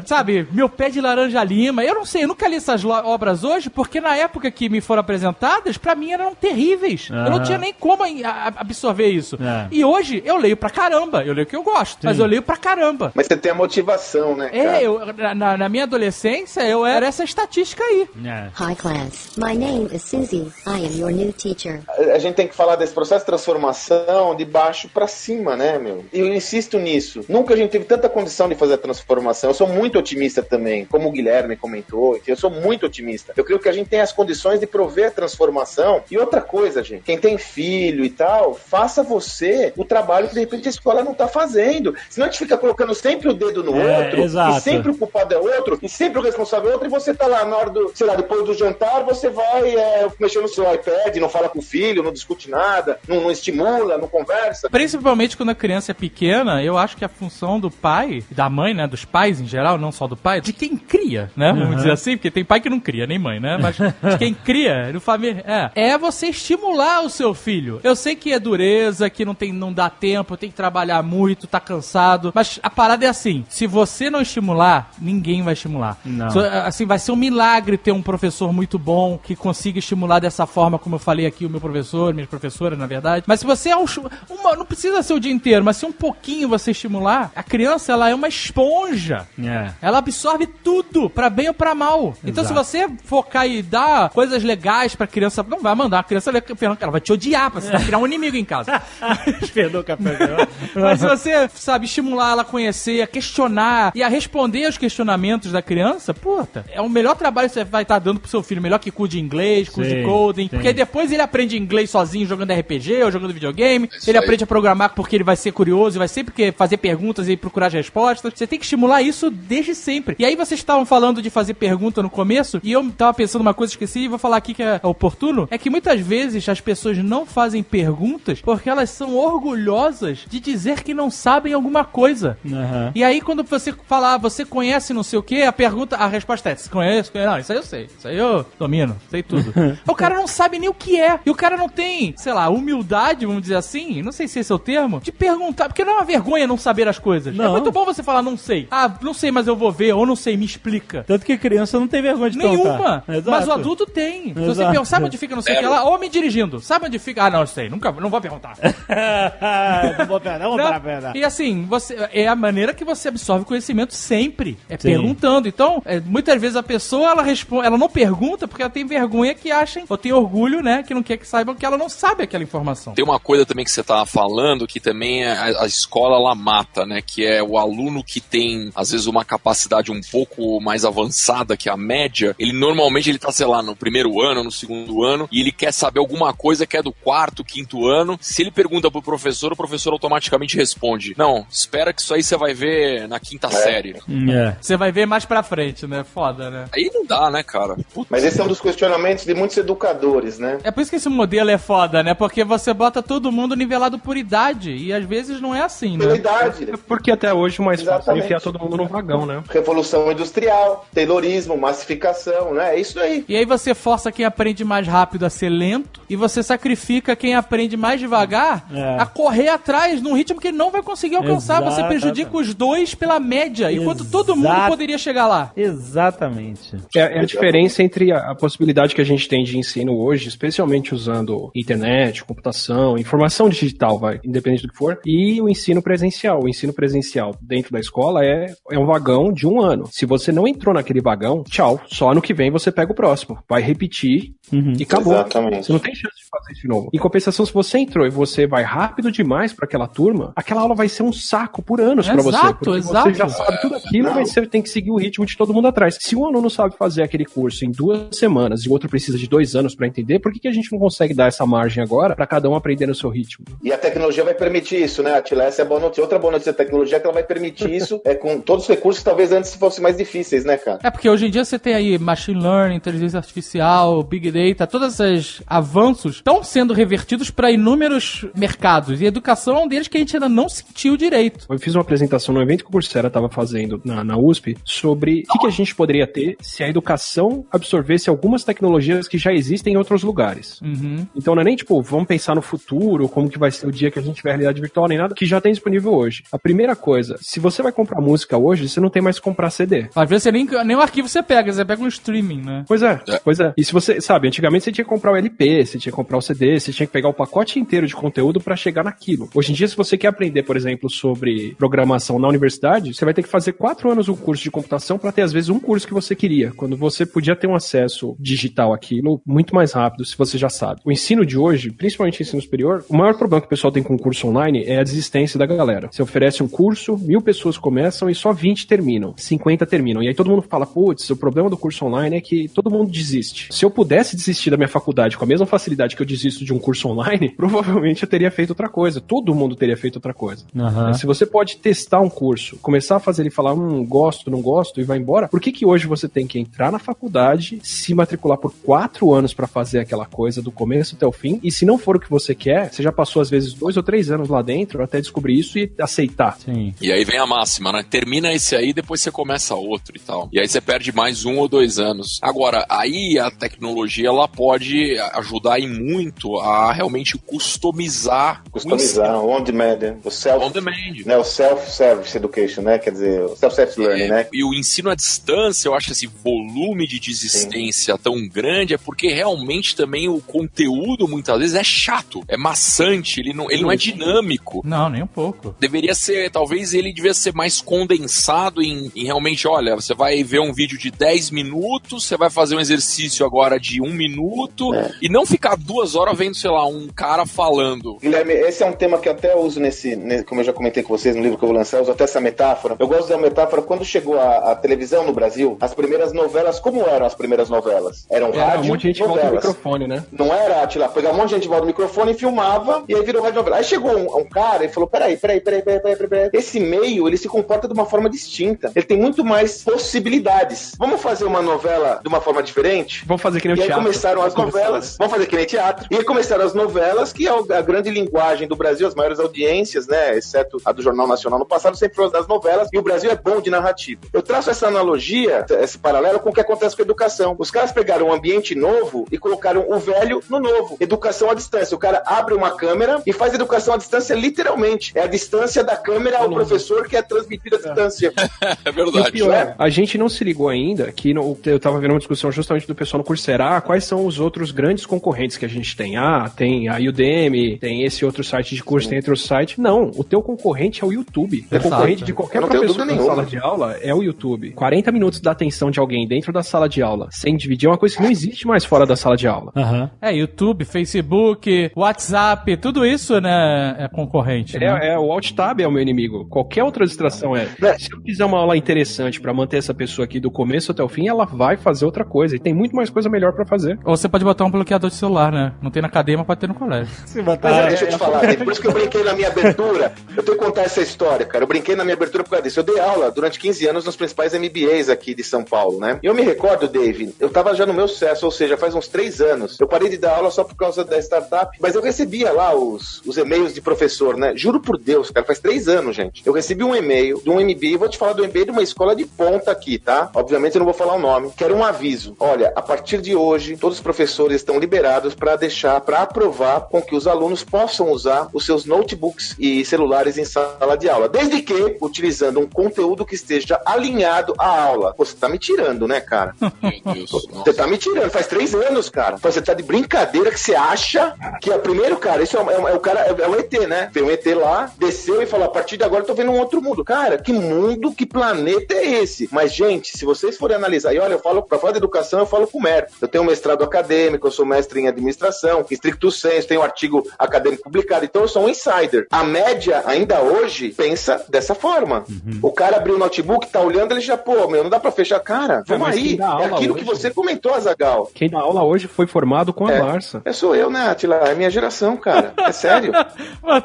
Sabe, meu pé de laranja lima. Eu não sei, eu nunca li essas obras hoje, porque na época que me foram apresentadas, pra mim eram terríveis. Eu não tinha nem como a- a- absorver isso. É. E hoje eu leio pra caramba. Eu leio o que eu gosto, mas eu leio pra caramba. Mas você tem a motivação, né? cara? É, eu, na, na minha adolescência, eu era essa estatística aí. É. Hi class. My name is Susie. I am your new teacher. a gente tem que falar desse processo de transformação de baixo pra cima, né, meu? E eu insisto nisso. Nunca a gente teve tanta condição de fazer a transformação. Eu sou muito otimista também, como o Guilherme comentou. Eu sou muito otimista. Eu creio que a gente tem as condições de prover a transformação. E outra coisa, gente, quem tem filho e tal, faça você o trabalho que de repente a escola não tá fazendo. Senão a gente fica colocando sempre o dedo no É, outro, exato. e sempre o culpado é outro, e sempre o responsável é outro, e você tá lá na hora do, sei lá, depois do jantar, você vai é, mexer no seu iPad, não fala com o filho, não discute nada, não, não estimula, não conversa. Principalmente quando a criança é pequena, eu acho que a função do pai, da mãe, né, dos pais em geral, não só do pai, de quem cria, né, vamos dizer assim, porque tem pai que não cria, nem mãe, né, mas de quem cria, no família, é, é você estimular o seu filho. Eu sei que é dureza, que não tem, não dá tempo, tem que trabalhar muito, tá cansado, mas a parada é assim, se você não estimular, ninguém vai estimular. Não. Assim, vai ser um milagre ter um professor muito bom que consiga estimular dessa forma, como eu falei aqui, o meu professor, minha professora, na verdade. Mas se você é um, uma, não precisa ser o dia inteiro, mas se um pouquinho você estimular, a criança ela é uma esponja. É. Ela absorve tudo, pra bem ou pra mal. Então, se Exato. você focar e dar coisas legais pra criança, não vai mandar a criança ler Fernando, ela vai te odiar, você vai criar um inimigo em casa. Perdão, café. Mas se você, sabe, estimular ela a conhecer, a questionar e a responder aos questionamentos da criança, puta, é o melhor trabalho que você vai estar dando pro seu filho. Melhor que curso de inglês, curso Sim, de coding. sim. Porque depois ele aprende inglês sozinho jogando RPG ou jogando videogame. Isso Ele aí. aprende a programar porque ele vai ser curioso e vai sempre fazer perguntas e procurar as respostas. Você tem que estimular isso desde sempre. E aí vocês estavam falando de fazer pergunta no começo, e eu tava pensando uma coisa, esqueci, e vou falar aqui que é oportuno, é que muitas vezes as pessoas não fazem perguntas porque elas são orgulhosas de dizer que não sabem alguma coisa. Aham. E aí, quando você falar, você conhece não sei o que, a pergunta, a resposta é: você conhece? Conhece? Não, isso aí eu sei. Isso aí eu domino, sei tudo. o cara não sabe nem o que é. E o cara não tem, sei lá, humildade, vamos dizer assim, não sei se esse é o termo, de perguntar. Porque não é uma vergonha não saber as coisas. É Não. muito bom você falar, não sei. Ah, não sei, mas eu vou ver, ou não sei, me explica. Tanto que criança não tem vergonha de Nenhuma. perguntar. Exato. Mas o adulto tem. Se você Exato. pergunta, sabe onde fica não sei o que lá? Ou me dirigindo. Sabe onde fica? Ah, não, eu sei. Nunca, não vou perguntar. não vou perguntar, Não? pra perguntar. E assim, você, é a maneira que você absorve conhecimento sempre. É Sim. perguntando. Então, é, muitas vezes a pessoa ela responde, ela não pergunta porque ela tem vergonha que achem, ou tem orgulho, né? Que não quer que saibam que ela não sabe aquela informação. Tem uma coisa também que você tava falando que também é a, a escola ela mata, né? Que é o aluno que tem, às vezes, uma capacidade um pouco mais avançada que a média. Ele normalmente ele tá, sei lá, no primeiro ano, no segundo ano, e ele quer saber alguma coisa que é do quarto, quinto ano. Se ele pergunta pro professor, o professor automaticamente responde: Não, espera que isso aí você vai ver na quinta série. É. Você vai ver mais pra frente, né? Foda, né? Aí não dá, né, cara? Puta. Mas esse é um dos questionamentos de muitos educadores, né? É por isso que esse modelo é foda, né? Porque você bota todo mundo nivelado por idade. E às vezes não é assim, né? idade. É porque até hoje o mais fácil é Exatamente. enfiar todo mundo no vagão, né? Revolução industrial, taylorismo, massificação, né? É isso aí. E aí você força quem aprende mais rápido a ser lento e você sacrifica quem aprende mais devagar É. a correr atrás num ritmo que ele não vai conseguir alcançar. Você Exatamente. prejudica os dois pela média, enquanto todo mundo Exato. poderia chegar lá. Exatamente. É, é a diferença entre a, a possibilidade que a gente tem de ensino hoje, especialmente usando internet, computação, informação digital, vai, independente do que for, e o ensino presencial. O ensino presencial dentro da escola é, é um vagão de um ano. Se você não entrou naquele vagão, tchau. Só ano que vem você pega o próximo. Vai repetir e acabou. Exatamente. Você não tem chance de fazer isso de novo. Em compensação, se você entrou e você vai rápido demais para aquela turma, aquela aula vai ser um saco por anos para você. Exato, porque exato. Você já sabe tudo aquilo, Não. mas você tem que seguir o ritmo de todo mundo atrás. Se um aluno sabe fazer aquele curso em duas semanas e o outro precisa de dois anos para entender, por que, que a gente não consegue dar essa margem agora para cada um aprender no seu ritmo? E a tecnologia vai permitir isso, né, Atila? Essa é a boa notícia. Outra boa notícia da tecnologia é que ela vai permitir isso é, com todos os recursos que talvez antes fossem mais difíceis, né, cara? É porque hoje em dia você tem aí machine learning, inteligência artificial, big data, todos esses avanços estão sendo revertidos para inúmeros mercados. E educação é um deles que a gente ainda não sentiu direito. Eu fiz uma apresentação no evento que o Coursera estava fazendo na, na USP sobre o que, que a gente poderia ter se a educação absorvesse algumas tecnologias que já existem em outros lugares. Uhum. Então não é nem tipo, vamos pensar no futuro, como que vai ser o dia que a gente tiver realidade virtual, nem nada, que já tem disponível hoje. A primeira coisa, se você vai comprar música hoje, você não tem mais que comprar CD. Às vezes você nem, nem o arquivo você pega, você pega um streaming, né? Pois é, É. pois é. E se você, sabe, antigamente você tinha que comprar o LP, você tinha que comprar o CD, você tinha que pegar o pacote inteiro de conteúdo pra chegar naquilo. Hoje em dia, se você quer aprender, por exemplo, sobre programação na universidade, você vai ter que fazer quatro anos um curso de computação pra ter, às vezes, um curso que você queria, quando você podia ter um acesso digital àquilo muito mais rápido, se você já sabe. O ensino de hoje, principalmente ensino superior, o maior problema que o pessoal tem com o curso online é a desistência da galera. Você oferece um curso, mil pessoas começam e só 20 terminam, 50 terminam. E aí todo mundo fala, putz, o problema do curso online é que todo mundo desiste. Se eu pudesse desistir da minha faculdade com a mesma facilidade que eu desisto de um curso online, provavelmente eu teria feito outra coisa. Todo mundo teria feito outra coisa. Aham. Se você pode testar um curso, começar a fazer ele falar, hum, gosto, não gosto, e vai embora, por que que hoje você tem que entrar na faculdade, se matricular por quatro anos pra fazer aquela coisa do começo até o fim, e se não for o que você quer, você já passou às vezes dois ou três anos lá dentro até descobrir isso e aceitar. Sim. E aí vem a máxima, né? Termina esse aí, depois você começa outro e tal. E aí você perde mais um ou dois anos. Agora, aí a tecnologia ela pode ajudar e muito a realmente customizar, o Customizar, on demand, né? o ensino self, on demand. né, o self-service education, né? Quer dizer, o self-service learning, É, né? E o ensino à distância, eu acho que esse volume de desistência tão grande é porque realmente também o conteúdo muitas vezes é chato, é maçante, ele não, ele não é dinâmico. Não, nem um pouco. Deveria ser, talvez ele devia ser mais condensado em, em realmente, olha, você vai ver um vídeo de 10 minutos, você vai fazer um exercício agora de um minuto, e não ficar duas duas horas vendo, sei lá, um cara falando. Guilherme, esse é um tema que eu até uso nesse, ne- como eu já comentei com vocês no livro que eu vou lançar, eu uso até essa metáfora. Eu gosto da metáfora quando chegou a, a televisão no Brasil, as primeiras novelas, como eram as primeiras novelas? Eram É, rádio, um monte de gente volta microfone, né? Não era, Atila, pegar um monte de gente volta no microfone e filmava, e aí virou rádio novela. Aí chegou um, um cara e falou: peraí, peraí, peraí, peraí, peraí, peraí, peraí. Esse meio, ele se comporta de uma forma distinta. Ele tem muito mais possibilidades. Vamos fazer uma novela de uma forma diferente? Vamos fazer que nem o E aí teatro. começaram as Vamos começar. novelas. Vamos fazer que nem teatro. E aí começaram as novelas, que é a grande linguagem do Brasil, as maiores audiências, né? Exceto a do Jornal Nacional no passado, sempre foram das novelas. E o Brasil é bom de narrativa. Eu traço essa analogia, esse paralelo com o que acontece com a educação. Os caras pegaram um ambiente novo e colocaram o velho no novo. Educação à distância. O cara abre uma câmera e faz educação à distância literalmente. É a distância da câmera ao professor que é transmitida à distância. É E o verdade. pior, né? a gente não se ligou ainda, que no- eu tava vendo uma discussão justamente do pessoal no Coursera, quais são os outros grandes concorrentes que a gente tem? Ah, tem a Udemy, tem esse outro site de curso, tem outro site. Não, o teu concorrente é o YouTube. O Exato. concorrente de qualquer professor na sala de aula é o YouTube. 40 minutos da atenção de alguém dentro da sala de aula, sem dividir, é uma coisa que não existe mais fora da sala de aula. Aham. É, YouTube, Facebook, WhatsApp, tudo isso, né, é concorrente. né? É, é, o Alt Tab é o meu inimigo. Qualquer outra distração é. Né? Se eu fizer uma aula interessante pra manter essa pessoa aqui do começo até o fim, ela vai fazer outra coisa. E tem muito mais coisa melhor pra fazer. Ou você pode botar um bloqueador de celular, né? Não tem na cadeia, mas pode ter no colégio. Se Mas botar. é, deixa eu te falar, Dave, por isso que eu brinquei na minha abertura. Eu tenho que contar essa história, cara. Eu brinquei na minha abertura por causa disso. Eu dei aula durante 15 anos nos principais MBAs aqui de São Paulo, né? E eu me recordo, Dave, eu tava já no meu sucesso, ou seja, faz uns três anos. Eu parei de dar aula só por causa da startup, mas eu recebia lá os, os e-mails de professor, né? Juro por Deus, cara, faz três anos, gente. Eu recebi um e-mail de um MBA, e vou te falar do MBA de uma escola de ponta aqui, tá? Obviamente eu não vou falar o nome. Quero um aviso. Olha, a partir de hoje, todos os professores estão liberados para deixar, para aprovar com que os alunos possam usar os seus notebooks e celulares em sala de aula, desde que utilizando um conteúdo que esteja alinhado à aula. Pô, Você tá me tirando, né, cara? Meu Deus. Você tá me tirando, faz três anos, cara. Você tá de brincadeira que você acha que é primeiro, cara, isso é, é é o cara, é, é um ET, né? Tem um ET lá, desceu e falou: a partir de agora eu tô vendo um outro mundo. Cara, que mundo, que planeta é esse? Mas, gente, se vocês forem analisar, e olha, eu falo, pra falar de educação, eu falo com mérito. Eu tenho um mestrado acadêmico, eu sou mestre em administração, estricto senso, tenho um artigo acadêmico publicado, então eu sou um insider. A média, ainda hoje, pensa dessa forma. O cara abriu o notebook, tá olhando, ele já, pô, meu, não dá pra fechar. Cara, vamos aí. É aquilo que hoje- você comentou, Azagal. Quem dá aula hoje foi formado com a É. Barça. É sou eu, né, Atila? É minha geração, cara. É sério.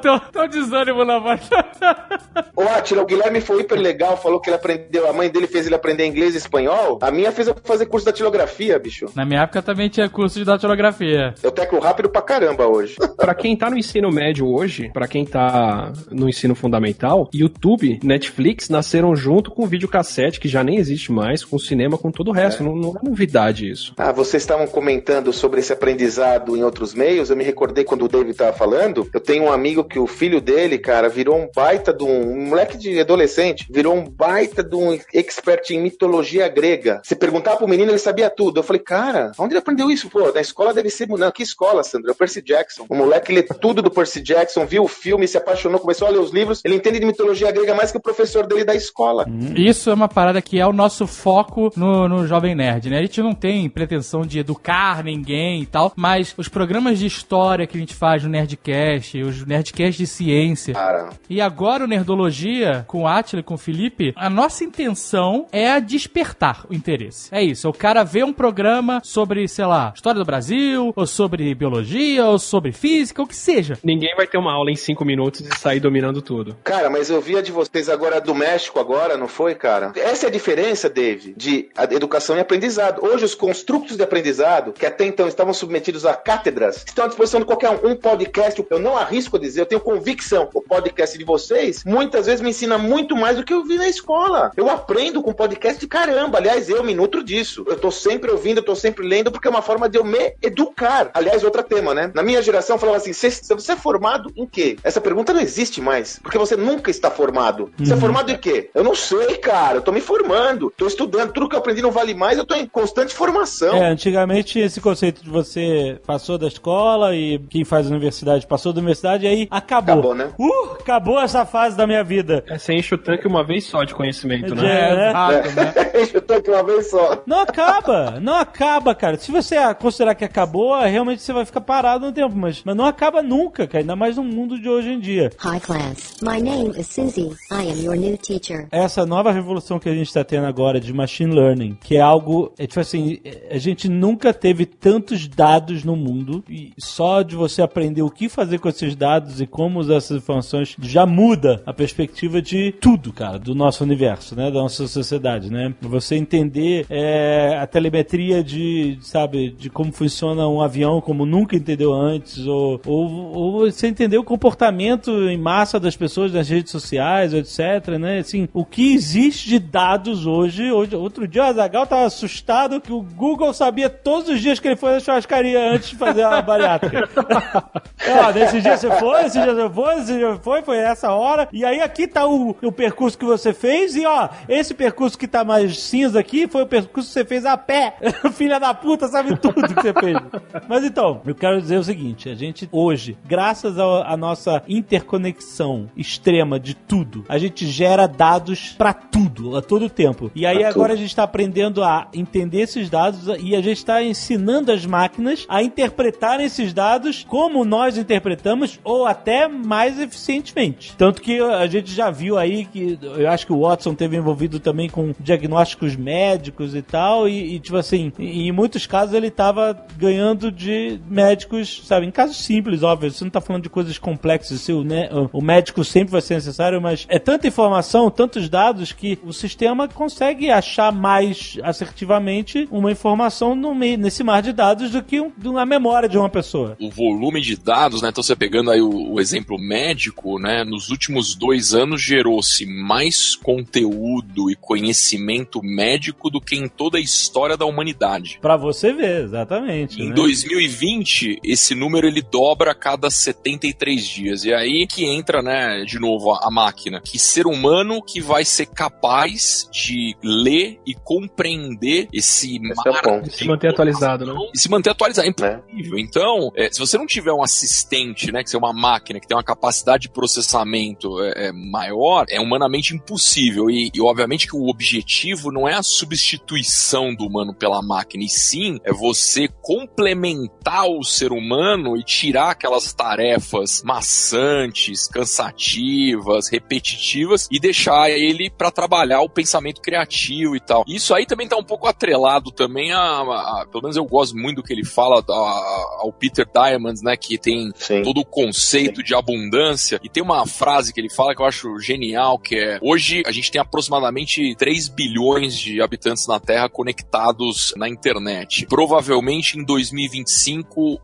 Tem um- tem desânimo na voz. Ô, Atila, o Guilherme foi hiper legal, falou que ele aprendeu, a mãe dele fez ele aprender inglês e espanhol. A minha fez eu fazer curso de datilografia, bicho. Na minha época também tinha curso de datilografia. Eu teclo rápido pra caramba hoje. Pra quem tá no ensino médio hoje, pra quem tá no ensino fundamental, YouTube, Netflix nasceram junto com o videocassete, que já nem existe mais, com o cinema, com todo o resto. Não, não é novidade isso. Ah, vocês estavam comentando sobre esse aprendizado em outros meios. Eu me recordei quando o David tava falando. Eu tenho um amigo que o filho dele, cara, virou um baita de um, um moleque de adolescente, virou um baita de um expert em mitologia grega. Se perguntar pro menino, ele sabia tudo. Eu falei, cara, onde ele aprendeu isso? Pô, na escola deve ser. Não, que escola, Sandra? É o Percy Jackson. O moleque lê tudo do Percy Jackson, viu o filme, se apaixonou, começou a ler os livros. Ele entende de mitologia grega mais que o professor dele da escola. Isso é uma parada que é o nosso foco no, no Jovem Nerd, né? A gente não tem pretensão de educar ninguém e tal, mas os programas de história que a gente faz no Nerdcast, os Nerdcast de ciência, Cara, e agora o Nerdologia, com o Atila e com o Felipe, a nossa intenção é a despertar o interesse. É isso, o cara vê um programa sobre, sei lá, história do Brasil, ou sobre biologia, ou sobre física, o que seja. Ninguém vai ter uma aula em cinco minutos e sair dominando tudo. Cara, mas eu vi a de vocês agora do México agora, não foi, cara? Essa é a diferença, Dave, de educação e aprendizado. Hoje os construtos de aprendizado, que até então estavam submetidos a cátedras, estão à disposição de qualquer um. Um podcast, eu não arrisco a dizer, eu tenho convicção. O podcast de vocês muitas vezes me ensina muito mais do que eu vi na escola. Eu aprendo com podcast de caramba. Aliás, eu me nutro disso. Eu tô sempre ouvindo, eu tô sempre lendo, porque é uma forma de eu me educar. Aliás, outro tema, né? Na minha geração, falava fala assim: "Você- você é formado em quê? Essa pergunta não existe mais, porque você nunca está formado. Você é formado em quê? Eu não sei, cara. Eu tô me formando, tô estudando. Tudo que eu aprendi não vale mais, eu tô em constante formação. É, antigamente esse conceito de você passou da escola e quem faz universidade passou da universidade e aí acabou. Acabou, né? Uh, acabou essa fase da minha vida. É, você enche o tanque uma vez só de conhecimento, É, né? né? exato, né? eu tô aqui uma vez só. Não acaba, não acaba, cara. Se você considerar que acabou, realmente você vai ficar parado no tempo, mas, mas não acaba nunca, cara. Ainda mais no mundo de hoje em dia. Hi class. My name is Susie. I am your new teacher. Essa nova revolução que a gente está tendo agora de machine learning, que é algo, é tipo assim, a gente nunca teve tantos dados no mundo e só de você aprender o que fazer com esses dados e como usar essas informações já muda a perspectiva de tudo, cara, do nosso universo, né, da nossa sociedade, né? Você entender é, a telemetria de, sabe, de como funciona um avião como nunca entendeu antes, ou, ou, ou você entender o comportamento em massa das pessoas nas redes sociais, etc, né? Assim, o que existe de dados hoje, hoje outro dia o Azagal tava assustado que o Google sabia todos os dias que ele foi na churrascaria antes de fazer a bariátrica. Ó, nesse dia você foi, nesse dia você foi, nesse dia foi, foi essa hora. E aí aqui tá o, o percurso que você fez e ó, esse percurso que tá mais cinza aqui foi o percurso que você fez a pé. Filha da puta, sabe tudo que você fez. Mas então, eu quero dizer o seguinte, a gente hoje, graças à nossa interconexão extrema de tudo, a gente gera dados pra tudo, a todo tempo. E aí Pra agora tudo. a gente tá aprendendo a entender esses dados e a gente tá ensinando as máquinas a interpretar esses dados como nós interpretamos ou até mais eficientemente. Tanto que a gente já viu aí que eu acho que o Watson teve envolvido também com diagnósticos médicos e tal e, e, tipo assim, em muitos casos ele tava ganhando de médicos, sabe, em casos simples, óbvio, você não tá falando de coisas complexas, se o, né, o- médico sempre vai ser necessário, mas é tanta informação, tantos dados que o sistema consegue achar mais assertivamente uma informação no meio, nesse mar de dados do que um, de uma memória de uma pessoa. o volume de dados, né? Então você pegando aí o, o exemplo médico, né? Nos últimos dois anos gerou-se mais conteúdo e conhecimento médico do que em toda a história da humanidade. Pra você ver, exatamente. Em né? 2020, esse número ele dobra a cada 73 dias. E aí que entra, né, de novo, a, a máquina. Que ser humano que vai ser capaz de ler e compreender esse Esse é o ponto. Se manter atualizado, né? e se manter atualizado. É Né? impossível. Então, é, se você não tiver um assistente, né, que é uma máquina que tem uma capacidade de processamento é, é, maior, é humanamente impossível. E, e, obviamente que o objetivo não é a substituição do humano pela máquina, e sim é você complementar o ser humano e tirar aquelas tarefas maçantes, cansativas, repetitivas e deixar ele para trabalhar o pensamento criativo e tal. Isso aí também tá um pouco atrelado também a, a- pelo menos eu gosto muito do que ele fala a- ao Peter Diamond, né, que tem Sim. todo o conceito de abundância. E tem uma frase que ele fala que eu acho genial, que é: hoje a gente tem aproximadamente 3 bilhões de habitantes na Terra conectados na internet. Provavelmente em 2025,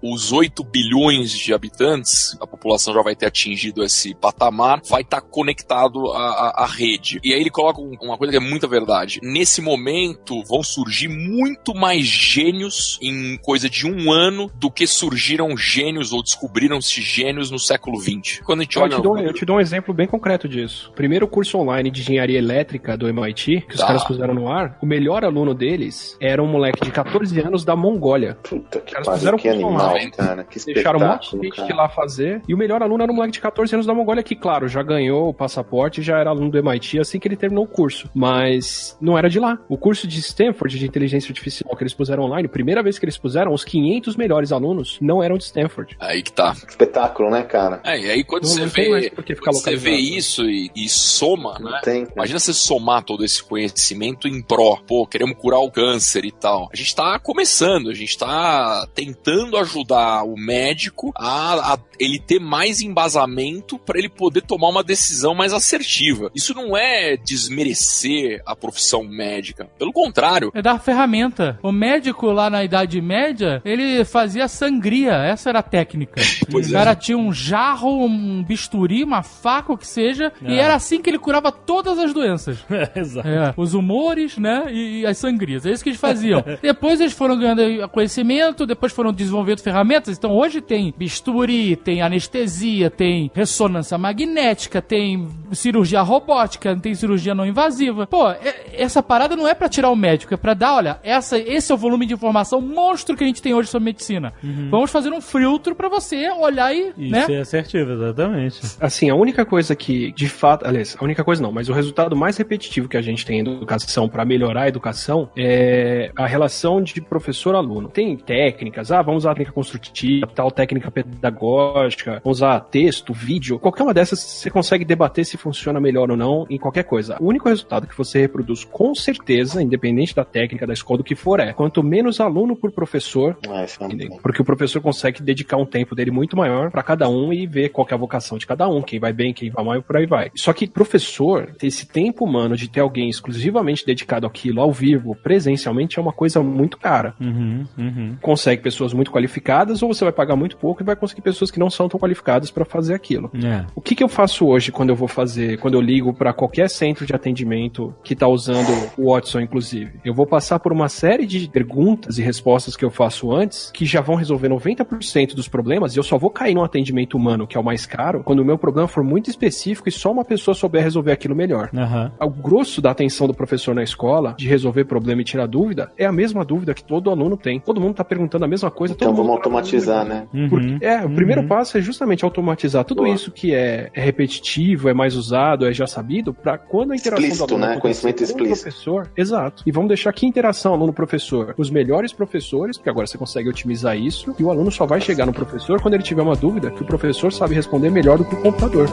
os 8 bilhões de habitantes, a população já vai ter atingido esse patamar, vai estar conectado à, à- à rede. E aí ele coloca um- uma coisa que é muita verdade. Nesse momento vão surgir muito mais gênios em coisa de um ano do que surgiram gênios ou descobriram-se gênios no século XX. Quando a gente Eu olha. te, dou, eu te dou um exemplo bem concreto disso. O primeiro curso online de engenharia elétrica do MIT, que os Tá. caras puseram no ar, o melhor aluno deles era um moleque de 14 anos da Mongólia. Puta que caras pariu, fizeram que animal, online. cara. Que Deixaram um monte de gente cara. lá fazer. E o melhor aluno era um moleque de 14 anos da Mongólia, que, claro, já ganhou o passaporte e já era aluno do MIT assim que ele terminou o curso. Mas não era de lá. O curso de Stanford de inteligência artificial que eles puseram online, primeira vez que eles puseram, os 500 melhores alunos não eram de Stanford. Aí que tá. Espetáculo, né, cara? É, e aí quando Não- você não tem vê, quando você vê isso e, e soma, Não né? tem. Imagina você somar todo esse conhecimento em pró. Pô, queremos curar o câncer e tal. A gente tá começando, a gente tá tentando ajudar o médico a, a ele ter mais embasamento para ele poder tomar uma decisão mais assertiva. Isso não é desmerecer a profissão médica. Pelo contrário, É dar ferramenta. O médico lá na Idade Média, ele fazia sangria. Essa era a técnica. Pois O é. cara tinha um jarro, um bisturi, uma faca, o que seja, e É. era assim que ele curava todas as doenças. Exato. É, os humores, né? E, e as sangrias. É isso que eles faziam. depois eles foram ganhando conhecimento, depois foram desenvolvendo ferramentas. Então hoje tem bisturi, tem anestesia, tem ressonância magnética, tem cirurgia robótica, tem cirurgia não invasiva. Pô, é- essa parada não é pra tirar o médico, é pra dar, olha, essa, esse é o volume de informação monstro que a gente tem hoje sobre medicina. Vamos fazer um filtro pra você olhar e, Isso né? é assertivo, exatamente. Assim, a única coisa que, de fato, aliás, a única coisa não, mas o resultado mais repetitivo que a gente tem em educação para melhorar a educação é a relação de professor-aluno. Tem técnicas, ah, vamos usar a técnica construtiva, tal técnica pedagógica, vamos usar texto, vídeo, qualquer uma dessas você consegue debater se funciona melhor ou não em qualquer coisa. O único resultado que você reproduz com certeza, independente da técnica, da escola, do que for, é quanto menos aluno por professor, Ah, é porque o professor consegue dedicar um tempo dele muito maior para cada um e ver qual que é a vocação de cada um, quem vai bem, quem vai mal e por aí vai. Só que professor, ter esse tempo humano de ter alguém exclusivamente dedicado àquilo ao vivo, presencialmente, é uma coisa muito cara. Uhum, uhum. Consegue pessoas muito qualificadas ou você vai pagar muito pouco e vai conseguir pessoas que não são tão qualificadas para fazer aquilo. É. O que, que eu faço hoje quando eu vou fazer, quando eu ligo para qualquer centro de atendimento que tá usando o Watson, inclusive? Eu vou passar por uma série de perguntas e respostas que eu faço antes, que já vão resolver 90% dos problemas, e eu só vou cair num atendimento humano, que é o mais caro, quando o meu problema for muito específico e só uma pessoa souber resolver aquilo melhor. Aham. O grosso da atenção do professor na escola, de resolver problema e tirar dúvida, é a mesma dúvida que todo aluno tem. Todo mundo tá perguntando a mesma coisa. Então vamos automatizar, né? Uhum. porque, é, o primeiro passo é justamente automatizar tudo Boa. isso que é, é repetitivo, é mais usado, é já sabido, para quando a interação Explícito, do aluno né? Conhecimento com o explícito. professor, exato. E vamos deixar que interação aluno-professor, os melhores professores, porque agora você consegue otimizar isso, e o aluno só vai chegar no professor quando ele tiver uma dúvida que o professor sabe responder melhor do que o computador.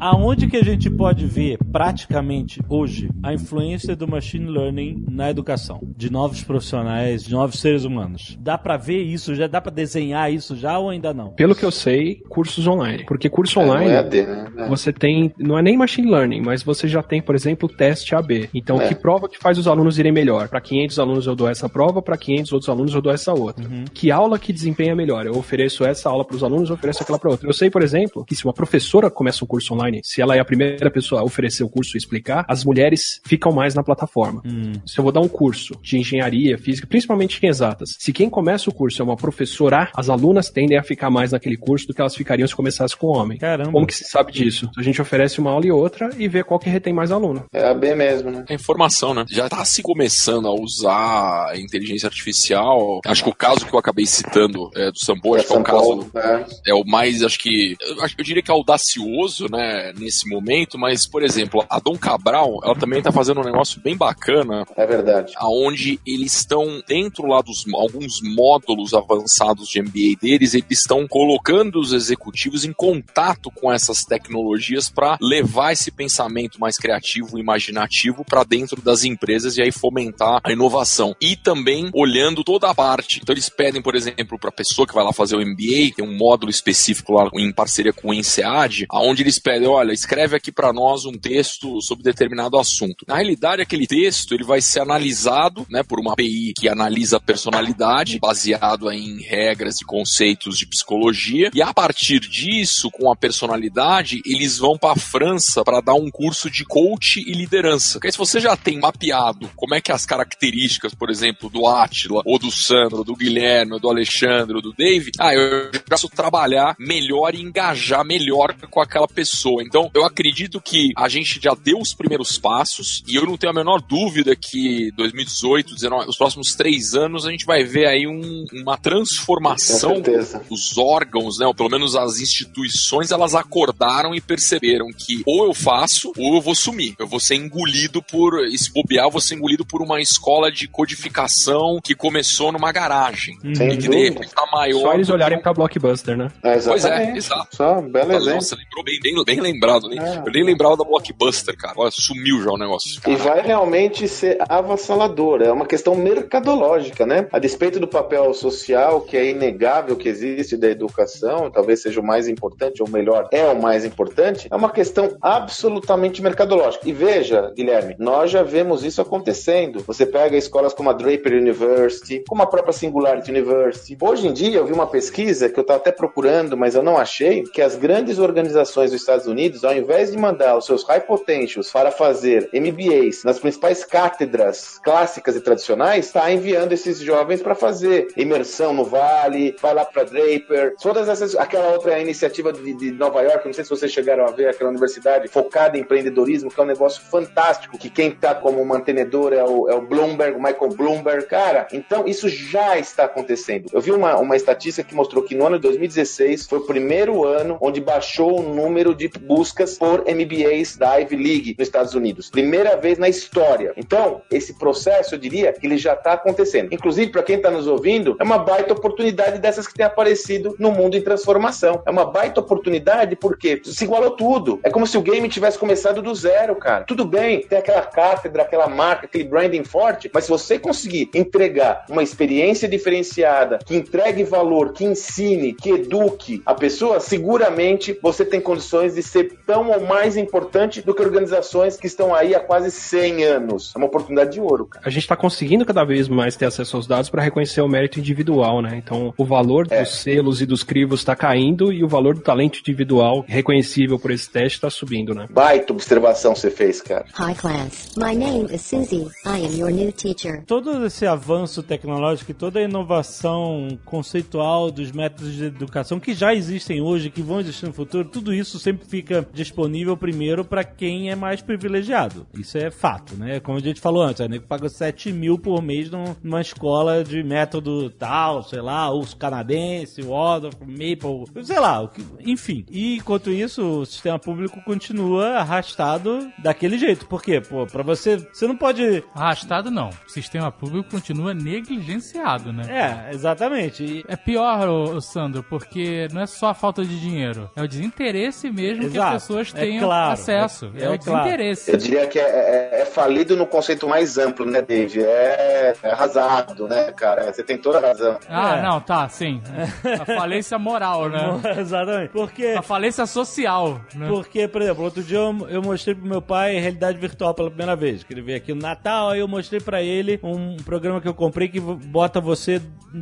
Aonde que a gente pode ver praticamente hoje a influência do machine learning na educação de novos profissionais, de novos seres humanos? Dá pra ver isso? Já dá pra desenhar isso já ou ainda não? Pelo que eu sei, cursos online. Porque curso É, não online. é AD, né? É. Você tem, não é nem machine learning, mas você já tem, por exemplo, o teste AB. Então, É. que prova que faz os alunos irem melhor? Para 500 alunos eu dou essa prova, para 500 outros alunos eu dou essa outra. Que aula que desempenha melhor? Eu ofereço essa aula para os alunos, eu ofereço aquela para outra. Eu sei, por exemplo, que se uma professora começa um curso online, se ela é a primeira pessoa a oferecer o curso e explicar, as mulheres ficam mais na plataforma. Se eu vou dar um curso de engenharia, física, principalmente em exatas, se quem começa o curso é uma professora, as alunas tendem a ficar mais naquele curso do que elas ficariam se começasse com um homem. Caramba. Como que se sabe disso? A gente oferece uma aula e outra e vê qual que retém mais aluno. É AB mesmo, né? É informação, né? Já tá se começando a usar a inteligência artificial. Acho que o caso que eu acabei citando é, do Sambo, acho que é um São Paulo, caso é. é o mais, acho que, eu, acho- eu diria que audacioso, né, nesse momento, mas, por exemplo, a Dom Cabral, ela também tá fazendo um negócio bem bacana, É verdade. aonde eles estão dentro lá dos alguns módulos avançados de MBA deles, eles estão colocando os executivos em contato com essas tecnologias para levar esse pensamento mais criativo e imaginativo para dentro das empresas e aí fomentar a inovação. E também olhando toda a parte. Então eles pedem, por exemplo, para a pessoa que vai lá fazer o MBA, tem um módulo específico lá em parceria com o INSEAD, aonde eles pedem, olha, escreve aqui para nós um texto sobre determinado assunto. Na realidade, aquele texto ele vai ser analisado, né, por uma API que analisa a personalidade, baseado em regras e conceitos de psicologia, e a partir disso, com a personalidade, eles vão para a França para dar um curso de coach e liderança. Porque se você já tem mapeado como é que as características, por exemplo, do Átila, ou do Sandro, do Guilherme, do Alexandre, ou do David, ah, eu já posso trabalhar melhor e engajar melhor com aquela pessoa. Então, eu acredito que a gente já deu os primeiros passos e eu não tenho a menor dúvida que 2018, 19, os próximos três anos a gente vai ver aí um- uma Com transformação certeza. os órgãos, né, ou pelo menos as instituições, elas acordaram e perceberam que ou eu faço ou eu vou sumir. Eu vou ser engolido por, se bobear, eu vou ser engolido por uma escola de codificação que começou numa garagem. Sem E que de repente tá maior. Só eles olharem um- pra Blockbuster, né? É, Pois é, exatamente. exato. Só, belo exemplo. Nossa, lembrou bem, bem, bem lembrado. Nem, Ah. Eu nem lembrava da Blockbuster, cara. Olha, sumiu já o negócio. E vai realmente ser avassalador. É uma questão mercadológica, né? A despeito do papel social, que é inegável que existe da educação, talvez seja o mais importante, ou melhor, é o mais importante, é uma questão absolutamente mercadológica. E veja, Guilherme, nós já vemos isso acontecendo. Você pega escolas como a Draper University, como a própria Singularity University. Hoje em dia, eu vi uma pesquisa que eu estava até procurando, mas eu não achei, que as grandes organizações dos Estados Unidos, ao invés de mandar os seus high potentials para fazer MBAs nas principais cátedras clássicas e tradicionais, está enviando esses jovens para fazer imersão no Vale, vai lá para Draper, todas essas, aquela outra iniciativa de, de Nova York, não sei se vocês chegaram a ver aquela universidade focada em empreendedorismo, que é um negócio fantástico, que quem está como mantenedor é o, é o Bloomberg, o Michael Bloomberg, cara, então isso já está acontecendo. Eu vi uma, uma estatística que mostrou que no ano de 2016 foi o primeiro ano onde baixou o número de buscas por MBAs da Ivy League nos Estados Unidos. Primeira vez na história. Então, esse processo, eu diria, que ele já está acontecendo. Inclusive, para quem está nos ouvindo, é uma baita oportunidade dessas que tem aparecido no mundo em transformação. É uma baita oportunidade porque se igualou tudo. É como se o game tivesse começado do zero, cara. Tudo bem, tem aquela cátedra, aquela marca, aquele branding forte, mas se você conseguir entregar uma experiência diferenciada, que entregue valor, que ensine, que eduque a pessoa, seguramente você tem condições de ser tão ou mais importante do que organizações que estão aí há quase 100 anos. É uma oportunidade de ouro, cara. A gente está conseguindo cada vez mais ter acesso aos dados para reconhecer o mérito individual, né? Então, o valor É. dos selos e dos crivos está caindo e o valor do talento individual reconhecível por esse teste está subindo, né? Baita observação você fez, cara. Hi class. My name is Susie. I am your new teacher. Todo esse avanço tecnológico e toda a inovação conceitual dos métodos de educação que já existem hoje, que vão existir no futuro, tudo isso sempre fica disponível primeiro para quem é mais privilegiado. Isso é fato, né? Como a gente falou antes, a nego paga 7 mil por mês num- numa escola de método tal, sei lá, os canadense, Waldorf, Maple, sei lá, o enfim. E enquanto isso, o sistema público continua arrastado daquele jeito. Por quê? Pô, pra você, você não pode Arrastado não. O sistema público continua negligenciado, né? É, exatamente. E- É pior, ô, ô, Sandro, porque não é só a falta de dinheiro, é o desinteresse mesmo que Exato. as pessoas É tenham claro, acesso. é- É, o é claro. desinteresse. Eu diria que é, é- é falido no conceito mais amplo, né, Dave? É, é arrasado, né, cara? Você tem toda a razão. Ah, É. não, tá, sim. A falência moral, né? Exatamente. Porque, A falência social, né? porque, por exemplo, outro dia eu, eu mostrei pro meu pai realidade virtual pela primeira vez. Que ele veio aqui no Natal, aí eu mostrei pra ele um programa que eu comprei que bota você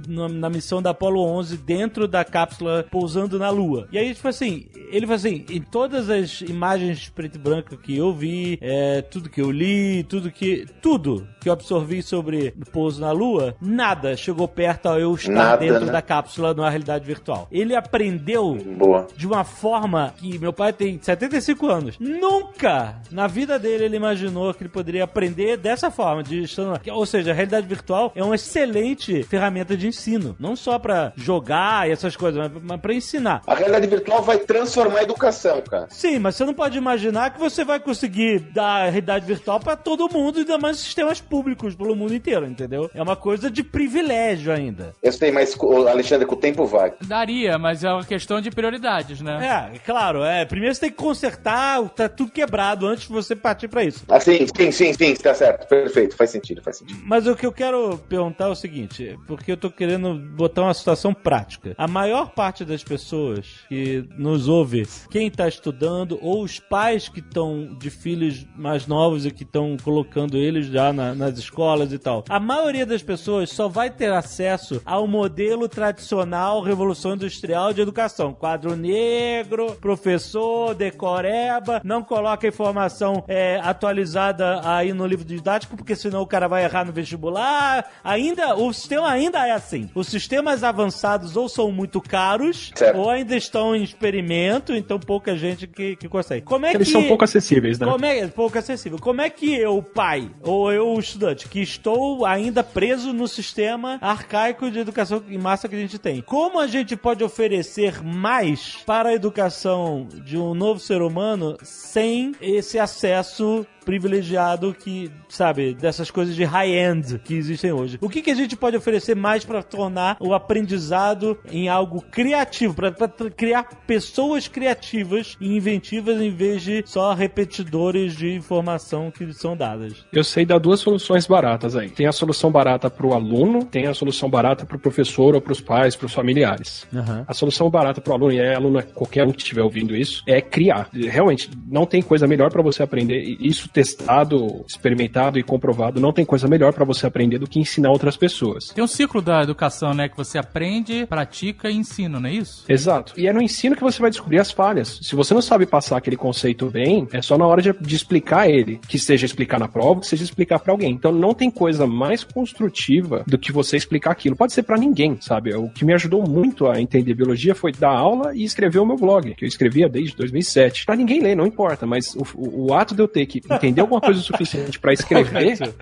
na, na missão da Apollo 11 dentro da cápsula pousando na Lua. E aí, tipo assim, ele falou assim: todas as imagens preto e branco que eu vi, é, tudo que eu li, tudo que. Tudo que eu absorvi sobre o pouso na Lua, nada chegou perto ao eu estar Nada, dentro né? da cápsula na realidade virtual. Ele aprendeu Boa. de uma forma que meu pai tem 75 anos. Nunca na vida dele ele imaginou que ele poderia aprender dessa forma, de estando... ou seja, a realidade virtual é uma excelente ferramenta de ensino, não só pra jogar e essas coisas, mas, mas para ensinar. A realidade virtual vai transformar a educação, cara. Sim, mas você não pode imaginar que você vai conseguir dar realidade virtual pra todo mundo, ainda mais sistemas públicos pelo mundo inteiro, entendeu? É uma coisa de privilégio ainda. Eu sei, mas, Alexandre, com o tempo vai. Daria, mas é uma questão de prioridades, né? É, claro, é. Primeiro você tem que consertar, tá tudo quebrado antes de você partir pra isso. Assim, sim, sim, sim, tá certo. Perfeito, faz sentido, faz sentido. Mas o que eu quero perguntar é o seguinte, porque eu tô querendo botar uma situação prática. A maior parte das pessoas que nos ouve, quem tá estudando, ou os pais que estão de filhos mais novos e que estão colocando eles já na- nas escolas e tal, a maioria das pessoas só vai ter acesso ao modelo tradicional Revolução Industrial de Educação. Quadro negro, professor, decoreba, não coloca informação é, atualizada aí no livro didático, porque senão o cara vai errar no vestibular. Ainda, o sistema ainda é assim. Os sistemas avançados ou são muito caros, Certo. ou ainda estão em experimento, então pouca gente que, que consegue. Como é Eles que... são pouco acessíveis, né? Como é pouco acessível? Como é que eu, pai, ou eu, estudante, que estou ainda preso no sistema arcaico de educação em massa que a gente tem, como a gente pode oferecer mais para a educação de um novo ser humano sem esse acesso privilegiado que, sabe, dessas coisas de high-end que existem hoje. O que, que a gente pode oferecer mais para tornar o aprendizado em algo criativo, para criar pessoas coisas criativas e inventivas em vez de só repetidores de informação que são dadas. Eu sei dar duas soluções baratas aí. Tem a solução barata para o aluno, tem a solução barata para o professor ou para os pais, para os familiares. Aham. A solução barata para o aluno, e é aluno, é qualquer um que estiver ouvindo isso, é criar. Realmente, não tem coisa melhor para você aprender. Isso testado, experimentado e comprovado, não tem coisa melhor para você aprender do que ensinar outras pessoas. Tem um ciclo da educação, né? Que você aprende, pratica e ensina, não é isso? Exato. E é no ensino que você vai descobrir as falhas. Se você não sabe passar aquele conceito bem, é só na hora de, de explicar ele. Que seja explicar na prova, que seja explicar pra alguém. Então não tem coisa mais construtiva do que você explicar aquilo. Pode ser pra ninguém, sabe? O que me ajudou muito a entender biologia foi dar aula e escrever o meu blog, que eu escrevia desde 2007. Pra ninguém ler, não importa, mas o, o- o ato de eu ter que entender alguma coisa o suficiente pra escrever,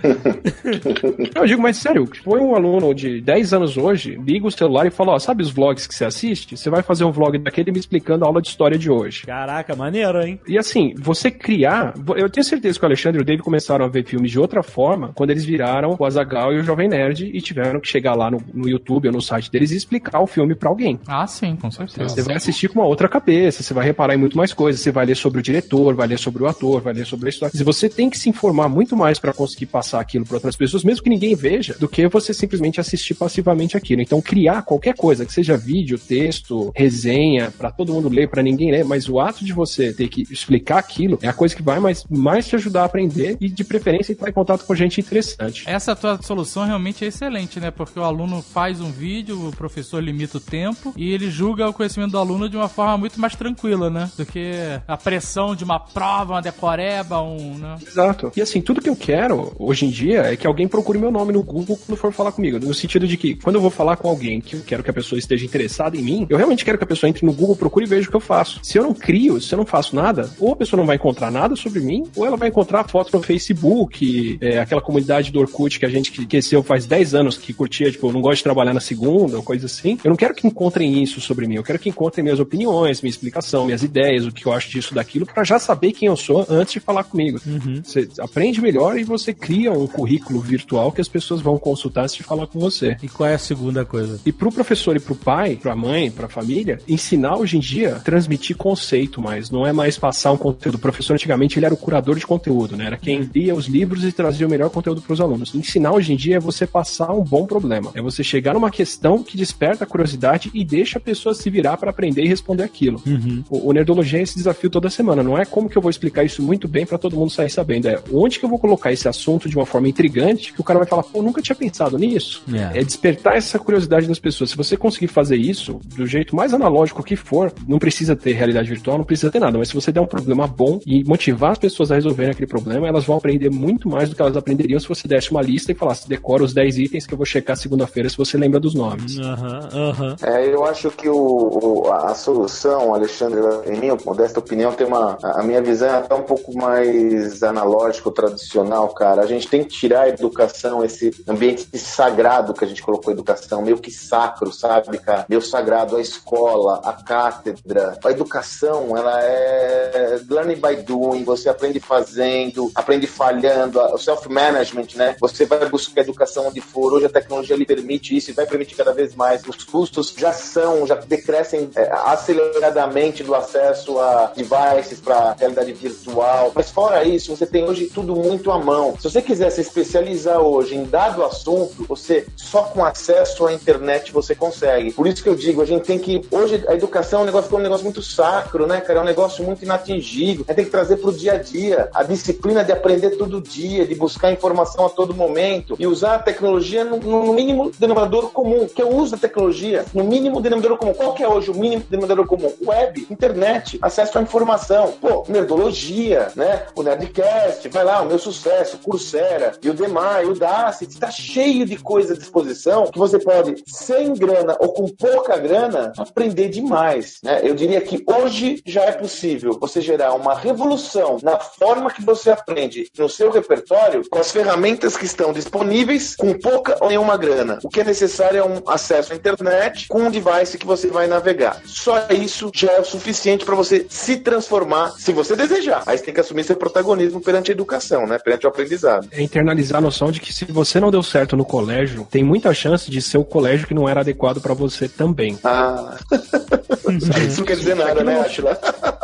eu digo, mas sério, foi um aluno de 10 anos hoje, liga o celular e fala, ó, sabe os vlogs que você assiste? Você vai fazer um vlog daquele me explicando a aula de história de hoje. Caraca, maneiro, hein? E assim, você criar. Eu tenho certeza que o Alexandre e o David começaram a ver filmes de outra forma quando eles viraram o Azagal e o Jovem Nerd e tiveram que chegar lá no, no YouTube ou no site deles e explicar o filme pra alguém. Ah, sim, com certeza. Você vai assistir com uma outra cabeça, você vai reparar em muito mais coisas, você vai ler sobre o diretor, vai ler sobre o ator, vai ler sobre a história. Se você tem que se informar muito mais pra conseguir passar aquilo pra outras pessoas, mesmo que ninguém veja, do que você simplesmente assistir passivamente aquilo. Então, criar qualquer coisa, que seja vídeo, texto, resenha, pra todo mundo ler, pra ninguém ler, mas o ato de você ter que explicar aquilo é a coisa que vai mais, mais te ajudar a aprender e, de preferência, entrar em contato com gente interessante. Essa tua solução realmente é excelente, né? Porque o aluno faz um vídeo, o professor limita o tempo e ele julga o conhecimento do aluno de uma forma muito mais tranquila, né? Do que a pressão de uma prova, uma decoreba, um. Né? Exato. E assim, tudo que eu quero hoje em dia é que alguém procure meu nome no Google quando for falar comigo. No sentido de que, quando eu vou falar com alguém que eu quero que a pessoa esteja interessada em mim, eu realmente quero que a pessoa entre no Google, procure e veja o que eu faço. Se eu não crio, se eu não faço nada, ou a pessoa não vai encontrar nada sobre mim, ou ela vai encontrar fotos no Facebook, é, aquela comunidade do Orkut que a gente que esqueceu faz 10 anos que curtia, tipo, eu não gosto de trabalhar na segunda, ou coisa assim. Eu não quero que encontrem isso sobre mim, eu quero que encontrem minhas opiniões, minha explicação, minhas ideias, o que eu acho disso, daquilo, pra já saber quem eu sou antes de falar comigo. Você aprende melhor e você cria um currículo virtual que as pessoas vão consultar antes de falar com você. E qual é a segunda coisa? E pro professor e pro pai, pra mãe, pra família, ensinar hoje em dia, transmitir conceito mais, não é mais passar um conteúdo. O professor antigamente ele era o curador de conteúdo, né? Era quem lia os livros e trazia o melhor conteúdo pros alunos. Ensinar hoje em dia é você passar um bom problema. É você chegar numa questão que desperta a curiosidade e deixa a pessoa se virar pra aprender e responder aquilo. O, o Nerdologia é esse desafio toda semana. Não é como que eu vou explicar isso muito bem pra todo mundo sair sabendo. É onde que eu vou colocar esse assunto de uma forma intrigante que o cara vai falar, pô, nunca tinha pensado nisso. É. É despertar essa curiosidade das pessoas. Se você conseguir fazer isso do jeito mais analógico que for, não precisa ter realidade virtual, não precisa ter nada, mas se você der um problema bom e motivar as pessoas a resolverem aquele problema, elas vão aprender muito mais do que elas aprenderiam se você desse uma lista e falasse, decora os 10 itens que eu vou checar segunda-feira se você lembra dos nomes. Aham, aham. É, eu acho que o, o- a solução, Alexandre, em minha modesta opinião, tem uma. A a minha visão é até um pouco mais analógico, tradicional, cara. A gente tem que tirar a educação, esse ambiente sagrado que a gente colocou a educação, meio que sacro, sabe, cara? Meio sagrado, a escola, a cátedra. A educação, ela é learning by doing, você aprende fazendo, aprende falhando, o self-management, né? Você vai buscar educação onde for. Hoje a tecnologia lhe permite isso e vai permitir cada vez mais. Os custos já são, já decrescem é, aceleradamente do acesso a devices para realidade virtual. Mas fora isso, você tem hoje tudo muito à mão. Se você quiser se especializar hoje em dado assunto, você só com acesso à internet você consegue. Por isso que eu digo, a gente tem que hoje a educação é um negócio, ficou um negócio muito sacro, né, cara? É um negócio muito inatingível. A gente tem que trazer pro dia a dia a disciplina de aprender todo dia, de buscar informação a todo momento e usar a tecnologia no, no mínimo denominador comum, que é o uso da tecnologia no mínimo denominador comum. Qual que é hoje o mínimo denominador comum? Web, internet, acesso à informação. Pô, nerdologia, né? O Nerdcast, vai lá, o meu sucesso, Coursera, e o Demai, o Dacit, tá cheio de coisa à disposição que você pode, sem grana ou com pouca grana, aprender demais, né? Eu diria que hoje já é possível você gerar uma revolução na forma que você aprende no seu repertório com as ferramentas que estão disponíveis com pouca ou nenhuma grana. O que é necessário é um acesso à internet com um device que você vai navegar. Só isso já é o suficiente para você se transformar, se você desejar. Aí você tem que assumir seu protagonismo perante a educação, né? Perante o aprendizado. É internalizar a noção de que se você não deu certo no colégio, tem muita chance de ser o colégio que não era adequado pra você também. Ah, Isso não quer dizer nada, né, Atila?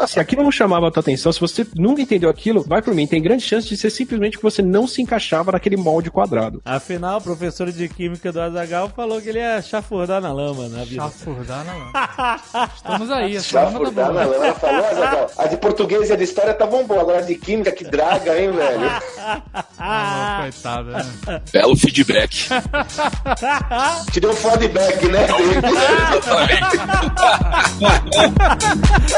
Se aquilo não chamava a tua atenção, se você nunca entendeu aquilo, vai por mim. Tem grande chance de ser simplesmente que você não se encaixava naquele molde quadrado. Afinal, o professor de química do Azagal falou que ele ia chafurdar na lama na vida. Chafurdar na lama. Estamos aí, essa lama tá Chafurdar na boa. lama, ela falou, Azaghal, a de português e a de história estavam boas, agora a de química, que draga, hein, velho? Ah, coitado, né? Belo feedback. Te deu um feedback, né?